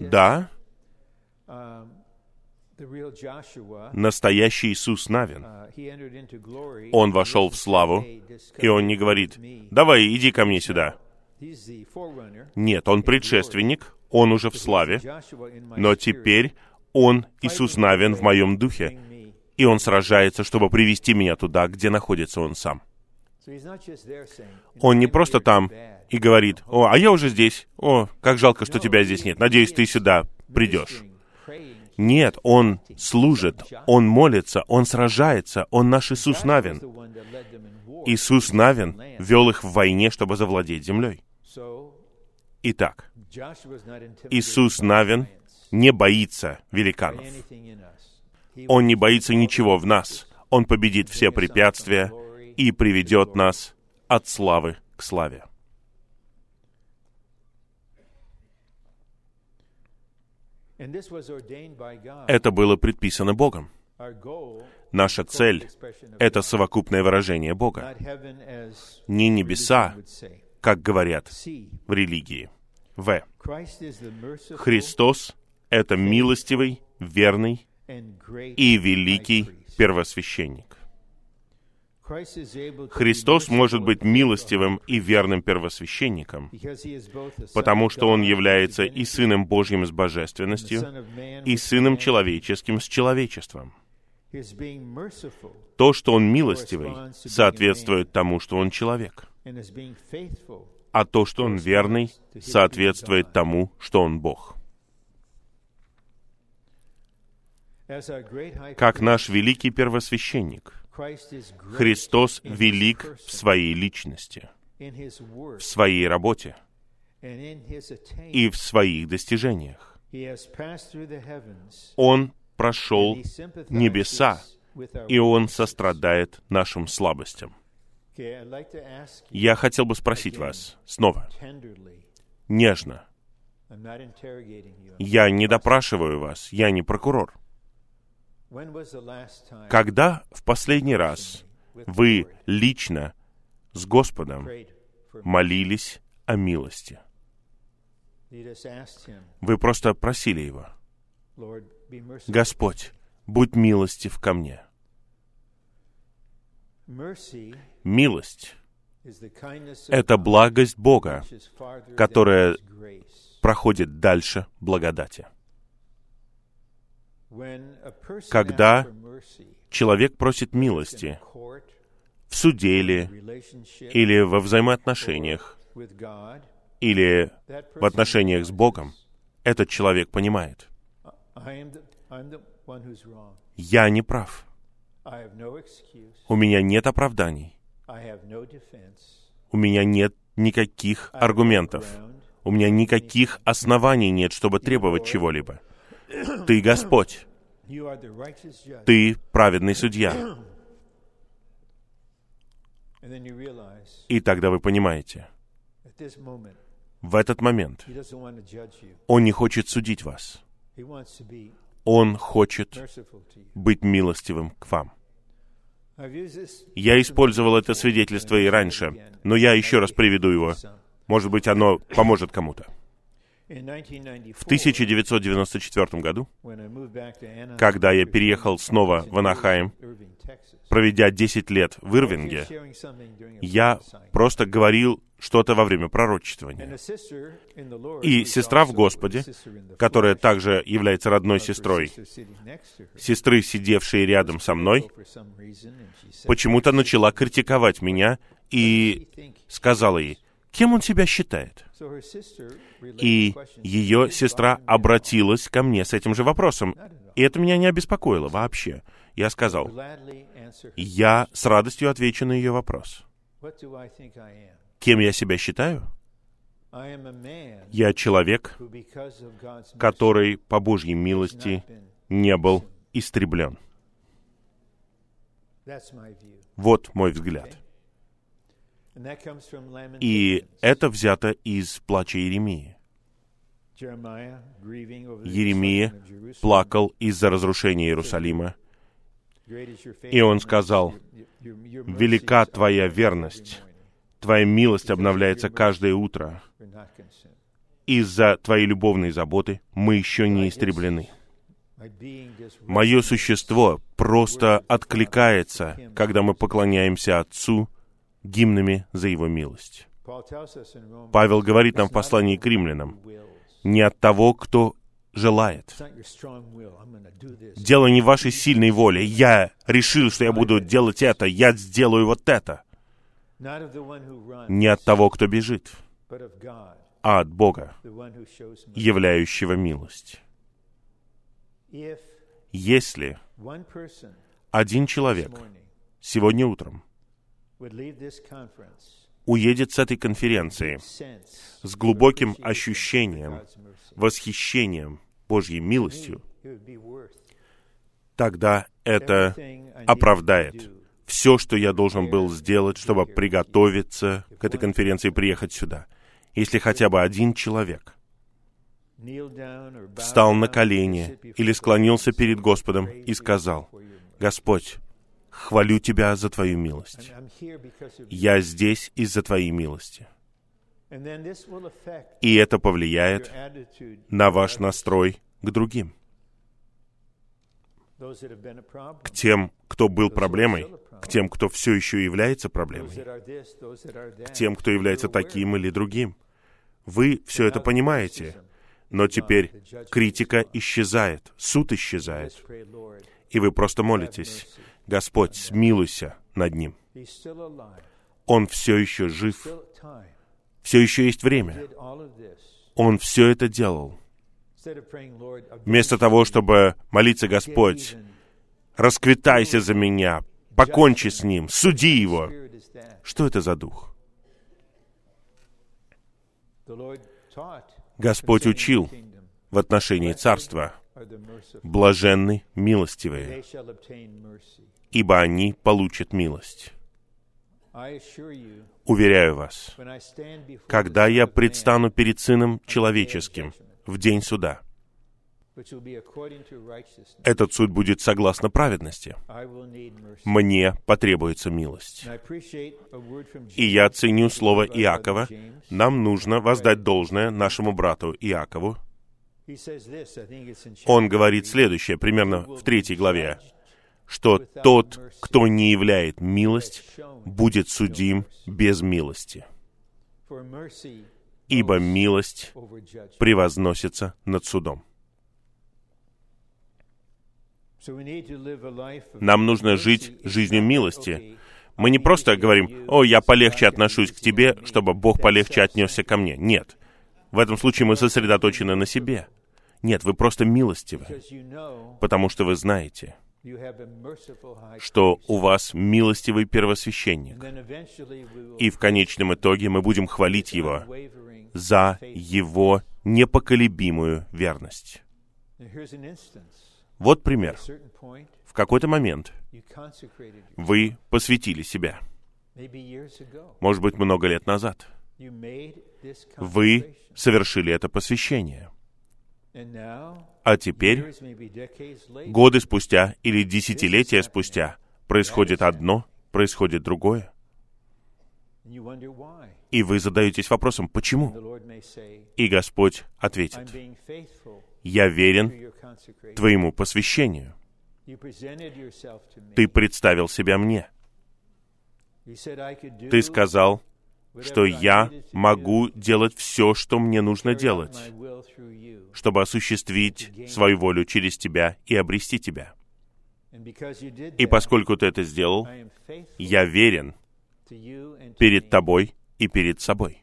Да, настоящий Иисус Навин. Он вошел в славу, и он не говорит, «Давай, иди ко мне сюда». Нет, он предшественник, он уже в славе, но теперь он, Иисус Навин, в моем духе, и он сражается, чтобы привести меня туда, где находится он сам. Он не просто там и говорит, «О, а я уже здесь. О, как жалко, что тебя здесь нет. Надеюсь, ты сюда придешь». Нет, Он служит, Он молится, Он сражается, Он наш Иисус Навин. Иисус Навин вел их в войне, чтобы завладеть землей. Итак, Иисус Навин не боится великанов. Он не боится ничего в нас. Он победит все препятствия и приведет нас от славы к славе. Это было предписано Богом. Наша цель — это совокупное выражение Бога. Не небеса, как говорят в религии. В. Христос — это милостивый, верный и великий первосвященник. Христос может быть милостивым и верным первосвященником, потому что Он является и Сыном Божьим с божественностью, и Сыном человеческим с человечеством. То, что Он милостивый, соответствует тому, что Он человек. А то, что Он верный, соответствует тому, что Он Бог. Как наш великий первосвященник — Христос велик в своей личности, в своей работе и в своих достижениях. Он прошел небеса, и Он сострадает нашим слабостям. Я хотел бы спросить вас снова, нежно. Я не допрашиваю вас, я не прокурор. Когда в последний раз вы лично с Господом молились о милости? Вы просто просили Его. Господь, будь милостив ко мне. Милость — это благость Бога, которая проходит дальше благодати. Когда человек просит милости в суде или, или во взаимоотношениях, или в отношениях с Богом, этот человек понимает, я не прав. У меня нет оправданий. У меня нет никаких аргументов. У меня никаких оснований нет, чтобы требовать чего-либо. Ты Господь. Ты праведный судья. И тогда вы понимаете, в этот момент Он не хочет судить вас. Он хочет быть милостивым к вам. Я использовал это свидетельство и раньше, но я еще раз приведу его. Может быть, оно поможет кому-то. В 1994 году, когда я переехал снова в Анахайм, проведя 10 лет в Ирвинге, я просто говорил что-то во время пророчествования. И сестра в Господе, которая также является родной сестрой, сестры, сидевшие рядом со мной, почему-то начала критиковать меня и сказала ей, кем он себя считает? И ее сестра обратилась ко мне с этим же вопросом. И это меня не обеспокоило вообще. Я сказал, я с радостью отвечу на ее вопрос. Кем я себя считаю? Я человек, который по Божьей милости не был истреблен. Вот мой взгляд. И это взято из плача Иеремии. Еремия плакал из-за разрушения Иерусалима. И он сказал, «Велика твоя верность, твоя милость обновляется каждое утро. Из-за твоей любовной заботы мы еще не истреблены». Мое существо просто откликается, когда мы поклоняемся Отцу гимнами за Его милость. Павел говорит нам в послании к римлянам, не от того, кто желает. Дело не в вашей сильной воле. Я решил, что я буду делать это, я сделаю вот это. Не от того, кто бежит, а от Бога, являющего милость. Если один человек сегодня утром уедет с этой конференции с глубоким ощущением, восхищением Божьей милостью, тогда это оправдает все, что я должен был сделать, чтобы приготовиться к этой конференции и приехать сюда. Если хотя бы один человек встал на колени или склонился перед Господом и сказал, «Господь, хвалю Тебя за Твою милость. Я здесь из-за Твоей милости». И это повлияет на ваш настрой к другим, к тем, кто был проблемой, к тем, кто все еще является проблемой, к тем, кто является таким или другим. Вы все это понимаете, но теперь критика исчезает, суд исчезает, и вы просто молитесь, Господь, смилуйся над ним. Он все еще жив, все еще есть время. Он все это делал. Вместо того, чтобы молиться, Господь, расквитайся за меня, покончи с ним, суди его. Что это за дух? Господь учил в отношении царства. Блаженны милостивые, ибо они получат милость. Уверяю вас, когда я предстану перед Сыном Человеческим в день суда, этот суд будет согласно праведности. Мне потребуется милость. И я ценю слово Иакова. Нам нужно воздать должное нашему брату Иакову. Он говорит следующее, примерно в третьей главе что тот, кто не являет милость, будет судим без милости. Ибо милость превозносится над судом. Нам нужно жить жизнью милости. Мы не просто говорим, «О, я полегче отношусь к тебе, чтобы Бог полегче отнесся ко мне». Нет. В этом случае мы сосредоточены на себе. Нет, вы просто милостивы, потому что вы знаете, что у вас милостивый первосвященник. И в конечном итоге мы будем хвалить Его за Его непоколебимую верность. Вот пример. В какой-то момент вы посвятили себя. Может быть, много лет назад. Вы совершили это посвящение. А теперь, годы спустя или десятилетия спустя, происходит одно, происходит другое. И вы задаетесь вопросом, почему? И Господь ответит, «Я верен твоему посвящению. Ты представил себя мне. Ты сказал, что я могу делать все, что мне нужно делать, чтобы осуществить свою волю через Тебя и обрести Тебя. И поскольку Ты это сделал, я верен перед Тобой и перед собой.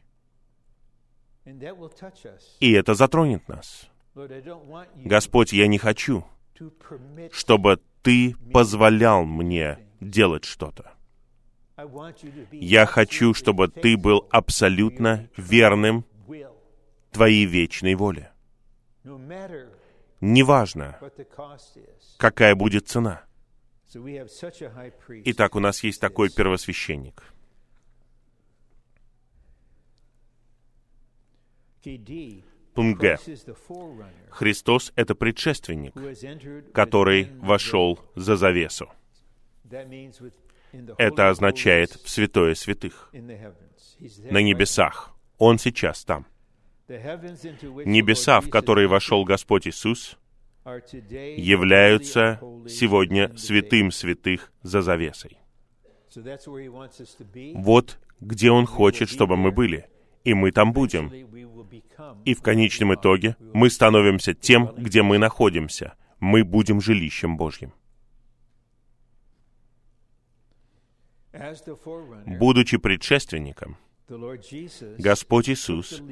И это затронет нас. Господь, я не хочу, чтобы Ты позволял мне делать что-то. Я хочу, чтобы Ты был абсолютно верным Твоей вечной воле. Неважно, какая будет цена. Итак, у нас есть такой первосвященник. Пункт Г. Христос — это предшественник, который вошел за завесу. Это означает в святое святых, на небесах. Он сейчас там. Небеса, в которые вошел Господь Иисус, являются сегодня святым святых за завесой. Вот где Он хочет, чтобы мы были. И мы там будем. И в конечном итоге мы становимся тем, где мы находимся. Мы будем жилищем Божьим. Будучи предшественником, Господь Иисус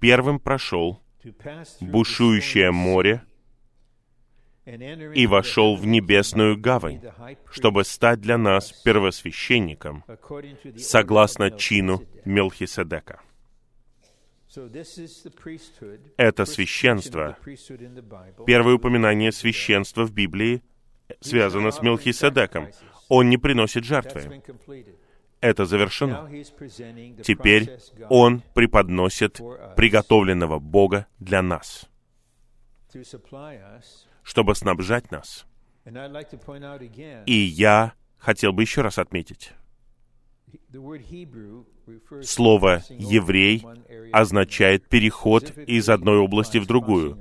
первым прошел бушующее море и вошел в небесную гавань, чтобы стать для нас первосвященником, согласно чину Мелхиседека. Это священство. Первое упоминание священства в Библии связано с Мелхиседеком. Он не приносит жертвы. Это завершено. Теперь Он преподносит приготовленного Бога для нас, чтобы снабжать нас. И я хотел бы еще раз отметить, Слово «еврей» означает переход из одной области в другую.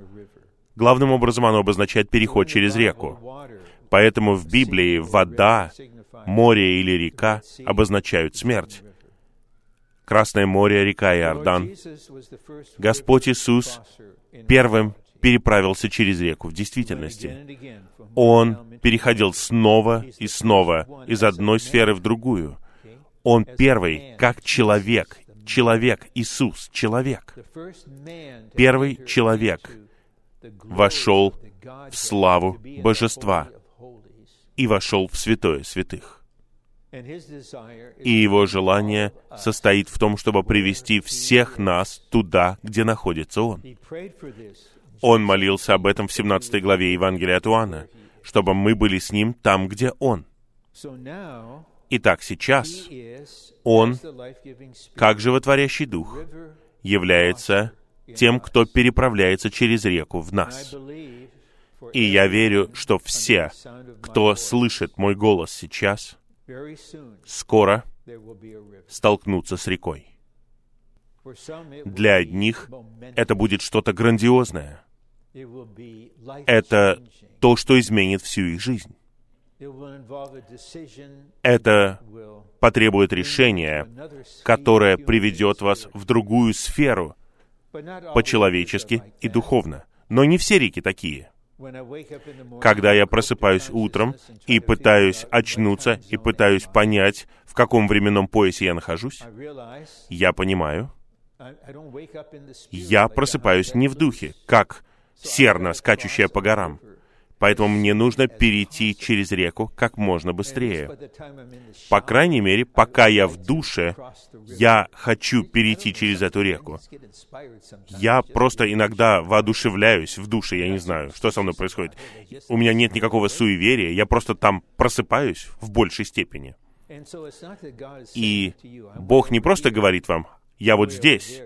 Главным образом оно обозначает переход через реку. Поэтому в Библии вода, море или река обозначают смерть. Красное море, река Иордан. Господь Иисус первым переправился через реку в действительности. Он переходил снова и снова из одной сферы в другую. Он первый, как человек, человек, Иисус, человек. Первый человек вошел в славу Божества и вошел в святое святых. И его желание состоит в том, чтобы привести всех нас туда, где находится Он. Он молился об этом в 17 главе Евангелия от Иоанна, чтобы мы были с Ним там, где Он. Итак, сейчас Он, как животворящий Дух, является тем, кто переправляется через реку в нас. И я верю, что все, кто слышит мой голос сейчас, скоро столкнутся с рекой. Для одних это будет что-то грандиозное. Это то, что изменит всю их жизнь. Это потребует решения, которое приведет вас в другую сферу, по-человечески и духовно. Но не все реки такие. Когда я просыпаюсь утром и пытаюсь очнуться и пытаюсь понять, в каком временном поясе я нахожусь, я понимаю, я просыпаюсь не в духе, как серна, скачущая по горам. Поэтому мне нужно перейти через реку как можно быстрее. По крайней мере, пока я в душе, я хочу перейти через эту реку. Я просто иногда воодушевляюсь в душе, я не знаю, что со мной происходит. У меня нет никакого суеверия, я просто там просыпаюсь в большей степени. И Бог не просто говорит вам, я вот здесь,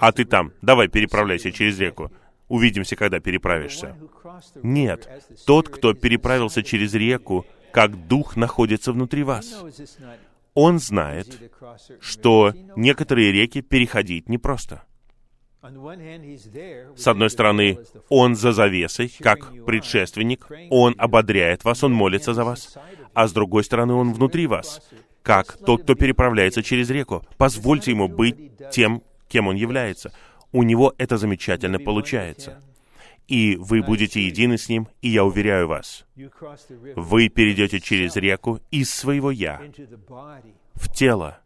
а ты там, давай переправляйся через реку увидимся, когда переправишься. Нет, тот, кто переправился через реку, как дух находится внутри вас. Он знает, что некоторые реки переходить непросто. С одной стороны, Он за завесой, как предшественник, Он ободряет вас, Он молится за вас, а с другой стороны, Он внутри вас, как тот, кто переправляется через реку. Позвольте ему быть тем, кем он является. У него это замечательно получается. И вы будете едины с ним, и я уверяю вас, вы перейдете через реку из своего «я» в тело,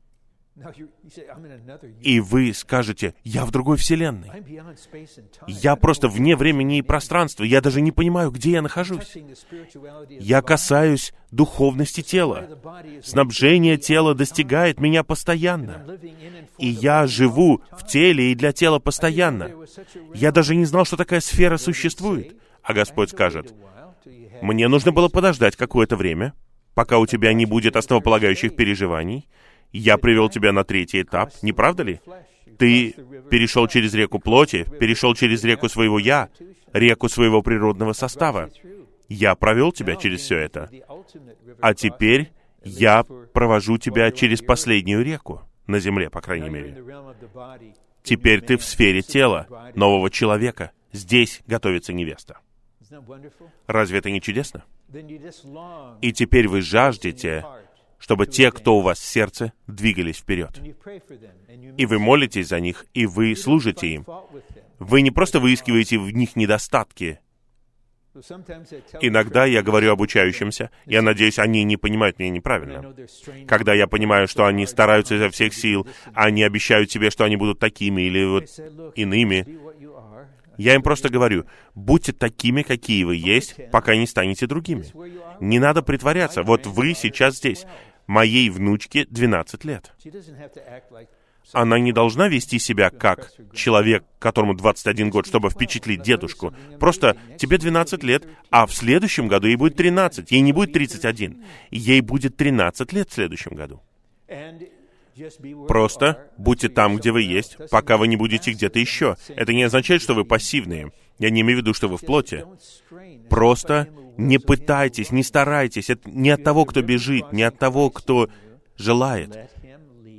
и вы скажете, я в другой вселенной. Я просто вне времени и пространства. Я даже не понимаю, где я нахожусь. Я касаюсь духовности тела. Снабжение тела достигает меня постоянно. И я живу в теле и для тела постоянно. Я даже не знал, что такая сфера существует. А Господь скажет, мне нужно было подождать какое-то время, пока у тебя не будет основополагающих переживаний, я привел тебя на третий этап, не правда ли? Ты перешел через реку плоти, перешел через реку своего «я», реку своего природного состава. Я провел тебя через все это. А теперь я провожу тебя через последнюю реку, на земле, по крайней мере. Теперь ты в сфере тела, нового человека. Здесь готовится невеста. Разве это не чудесно? И теперь вы жаждете чтобы те, кто у вас в сердце, двигались вперед. И вы молитесь за них, и вы служите им. Вы не просто выискиваете в них недостатки. Иногда я говорю обучающимся, я надеюсь, они не понимают меня неправильно. Когда я понимаю, что они стараются изо всех сил, они обещают себе, что они будут такими или вот иными, я им просто говорю, будьте такими, какие вы есть, пока не станете другими. Не надо притворяться. Вот вы сейчас здесь моей внучке 12 лет. Она не должна вести себя как человек, которому 21 год, чтобы впечатлить дедушку. Просто тебе 12 лет, а в следующем году ей будет 13, ей не будет 31. Ей будет 13 лет в следующем году. Просто будьте там, где вы есть, пока вы не будете где-то еще. Это не означает, что вы пассивные. Я не имею в виду, что вы в плоти. Просто не пытайтесь, не старайтесь. Это не от того, кто бежит, не от того, кто желает.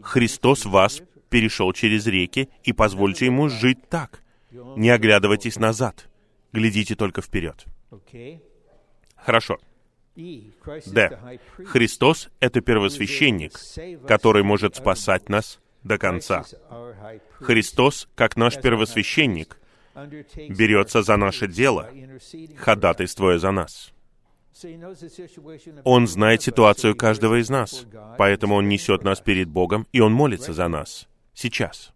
Христос вас перешел через реки, и позвольте ему жить так. Не оглядывайтесь назад. Глядите только вперед. Хорошо. Д. Христос — это первосвященник, который может спасать нас до конца. Христос, как наш первосвященник, берется за наше дело, ходатайствуя за нас. Он знает ситуацию каждого из нас, поэтому Он несет нас перед Богом, и Он молится за нас. Сейчас.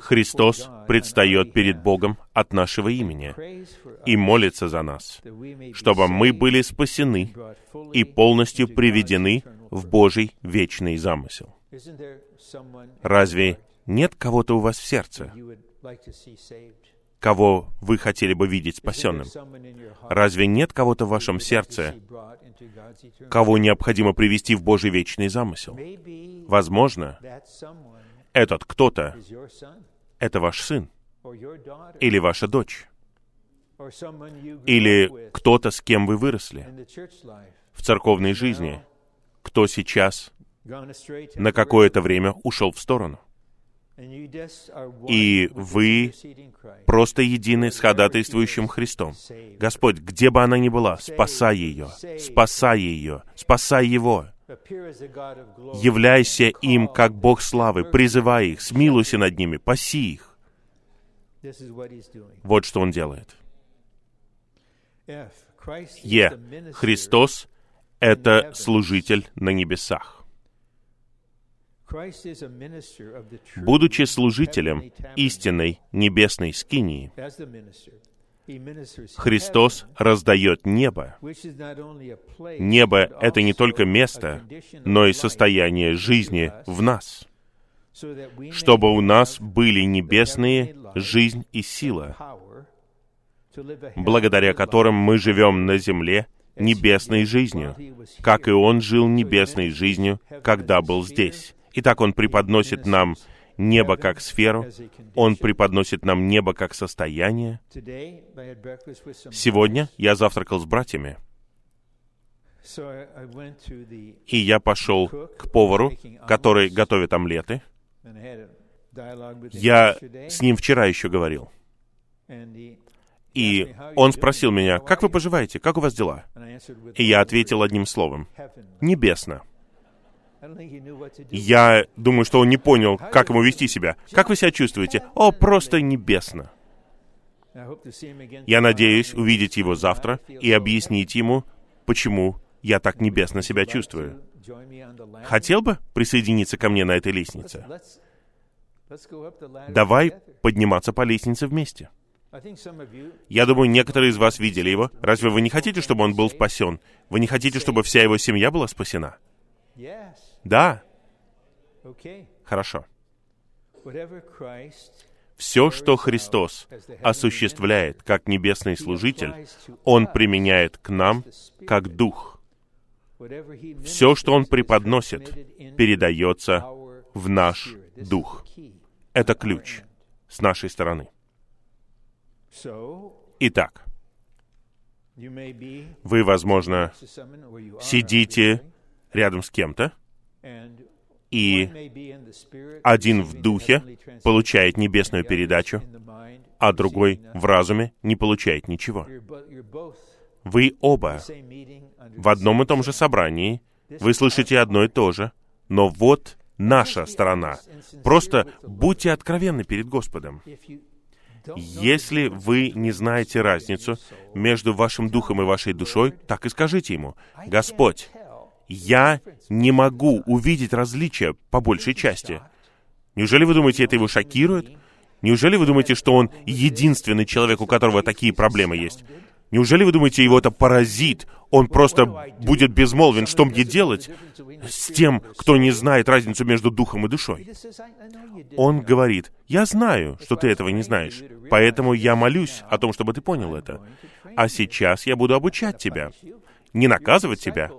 Христос предстает перед Богом от нашего имени и молится за нас, чтобы мы были спасены и полностью приведены в Божий вечный замысел. Разве нет кого-то у вас в сердце, кого вы хотели бы видеть спасенным? Разве нет кого-то в вашем сердце, кого необходимо привести в Божий вечный замысел? Возможно, этот кто-то — это ваш сын или ваша дочь, или кто-то, с кем вы выросли в церковной жизни, кто сейчас на какое-то время ушел в сторону. И вы просто едины с ходатайствующим Христом. Господь, где бы она ни была, спасай ее, спасай ее, спасай его. Являйся им, как Бог славы, призывай их, смилуйся над ними, паси их. Вот что Он делает. Е. Христос — это служитель на небесах. Будучи служителем истинной небесной скинии, Христос раздает небо. Небо — это не только место, но и состояние жизни в нас, чтобы у нас были небесные жизнь и сила, благодаря которым мы живем на земле небесной жизнью, как и Он жил небесной жизнью, когда был здесь. Итак, Он преподносит нам небо как сферу, Он преподносит нам небо как состояние. Сегодня я завтракал с братьями, и я пошел к повару, который готовит омлеты. Я с ним вчера еще говорил. И он спросил меня, «Как вы поживаете? Как у вас дела?» И я ответил одним словом, «Небесно». Я думаю, что он не понял, как ему вести себя. Как вы себя чувствуете? О, просто небесно. Я надеюсь увидеть его завтра и объяснить ему, почему я так небесно себя чувствую. Хотел бы присоединиться ко мне на этой лестнице? Давай подниматься по лестнице вместе. Я думаю, некоторые из вас видели его. Разве вы не хотите, чтобы он был спасен? Вы не хотите, чтобы вся его семья была спасена? Да. Хорошо. Все, что Христос осуществляет как небесный служитель, Он применяет к нам как Дух. Все, что Он преподносит, передается в наш Дух. Это ключ с нашей стороны. Итак, вы, возможно, сидите рядом с кем-то, и один в духе получает небесную передачу, а другой в разуме не получает ничего. Вы оба в одном и том же собрании, вы слышите одно и то же, но вот наша сторона. Просто будьте откровенны перед Господом. Если вы не знаете разницу между вашим духом и вашей душой, так и скажите ему, «Господь, я не могу увидеть различия по большей части. Неужели вы думаете, это его шокирует? Неужели вы думаете, что он единственный человек, у которого такие проблемы есть? Неужели вы думаете, его это поразит? Он просто будет безмолвен. Что мне делать с тем, кто не знает разницу между духом и душой? Он говорит, я знаю, что ты этого не знаешь, поэтому я молюсь о том, чтобы ты понял это. А сейчас я буду обучать тебя не наказывать тебя.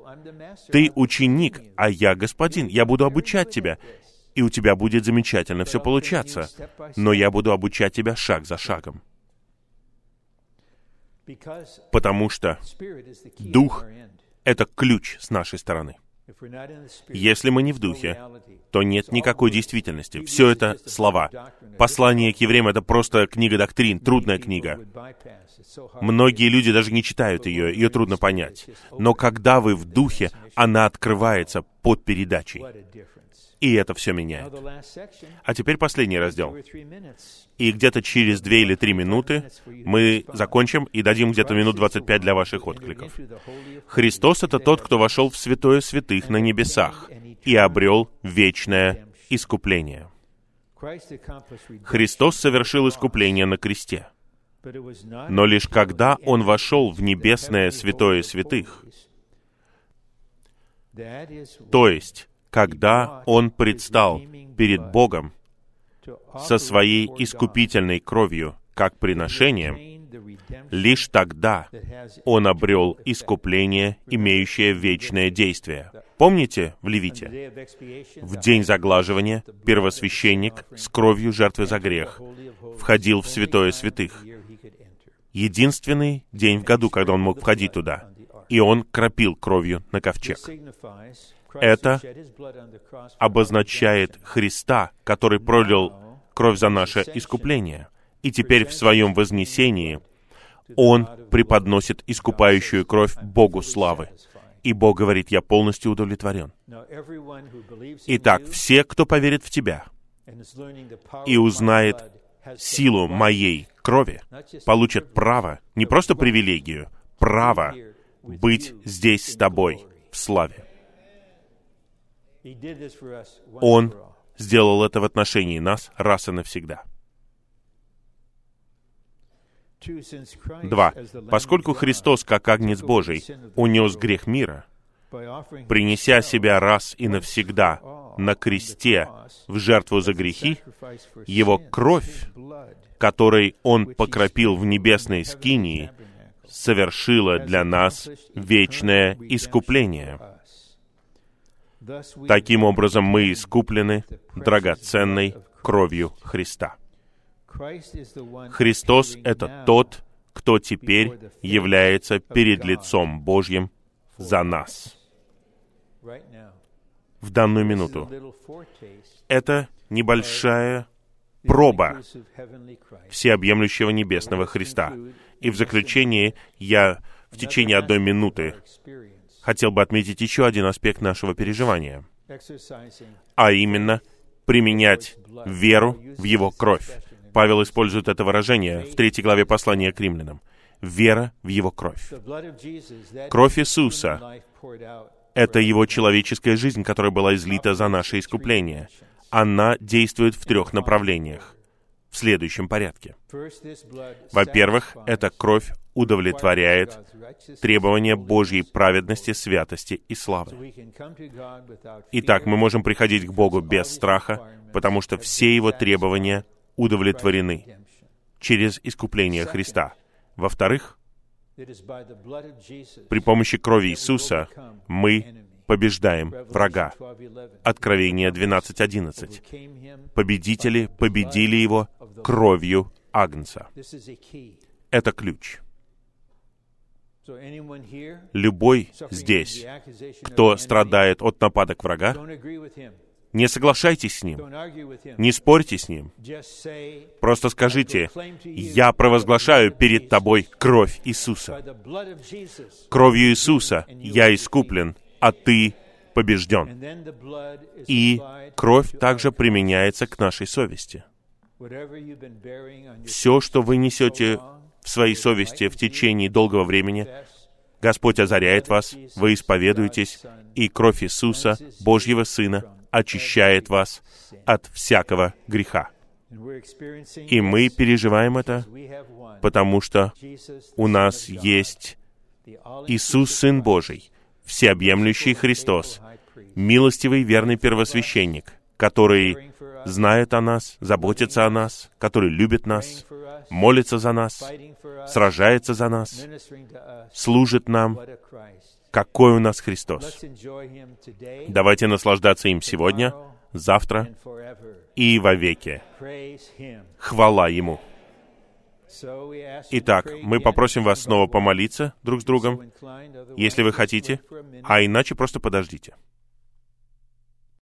Ты ученик, а я господин. Я буду обучать тебя, и у тебя будет замечательно все получаться. Но я буду обучать тебя шаг за шагом. Потому что Дух — это ключ с нашей стороны. Если мы не в духе, то нет никакой действительности. Все это слова. Послание к евреям — это просто книга доктрин, трудная книга. Многие люди даже не читают ее, ее трудно понять. Но когда вы в духе, она открывается под передачей. И это все меняет. А теперь последний раздел. И где-то через две или три минуты мы закончим и дадим где-то минут 25 для ваших откликов. Христос — это тот, кто вошел в святое святых на небесах и обрел вечное искупление. Христос совершил искупление на кресте. Но лишь когда Он вошел в небесное святое святых, то есть когда он предстал перед Богом со своей искупительной кровью как приношением, лишь тогда он обрел искупление, имеющее вечное действие. Помните в Левите? В день заглаживания первосвященник с кровью жертвы за грех входил в святое святых. Единственный день в году, когда он мог входить туда. И он кропил кровью на ковчег это обозначает Христа, который пролил кровь за наше искупление. И теперь в своем вознесении Он преподносит искупающую кровь Богу славы. И Бог говорит, я полностью удовлетворен. Итак, все, кто поверит в Тебя и узнает силу моей крови, получат право, не просто привилегию, право быть здесь с Тобой в славе. Он сделал это в отношении нас раз и навсегда. Два. Поскольку Христос, как Агнец Божий, унес грех мира, принеся себя раз и навсегда на кресте в жертву за грехи, Его кровь, которой Он покропил в небесной скинии, совершила для нас вечное искупление — Таким образом, мы искуплены драгоценной кровью Христа. Христос — это тот, кто теперь является перед лицом Божьим за нас. В данную минуту. Это небольшая проба всеобъемлющего небесного Христа. И в заключение я в течение одной минуты хотел бы отметить еще один аспект нашего переживания, а именно применять веру в Его кровь. Павел использует это выражение в третьей главе послания к римлянам. Вера в Его кровь. Кровь Иисуса — это Его человеческая жизнь, которая была излита за наше искупление. Она действует в трех направлениях в следующем порядке. Во-первых, эта кровь удовлетворяет требования Божьей праведности, святости и славы. Итак, мы можем приходить к Богу без страха, потому что все Его требования удовлетворены через искупление Христа. Во-вторых, при помощи крови Иисуса мы побеждаем врага. Откровение 12.11. Победители победили его кровью Агнца. Это ключ. Любой здесь, кто страдает от нападок врага, не соглашайтесь с ним, не спорьте с ним. Просто скажите, я провозглашаю перед тобой кровь Иисуса. Кровью Иисуса я искуплен, а ты побежден. И кровь также применяется к нашей совести. Все, что вы несете в своей совести в течение долгого времени, Господь озаряет вас, вы исповедуетесь, и кровь Иисуса, Божьего Сына, очищает вас от всякого греха. И мы переживаем это, потому что у нас есть Иисус, Сын Божий, всеобъемлющий Христос, милостивый верный первосвященник, который знает о нас, заботится о нас, который любит нас, молится за нас, сражается за нас, служит нам. Какой у нас Христос! Давайте наслаждаться им сегодня, завтра и вовеки. Хвала Ему! Итак, мы попросим вас снова помолиться друг с другом, если вы хотите, а иначе просто подождите.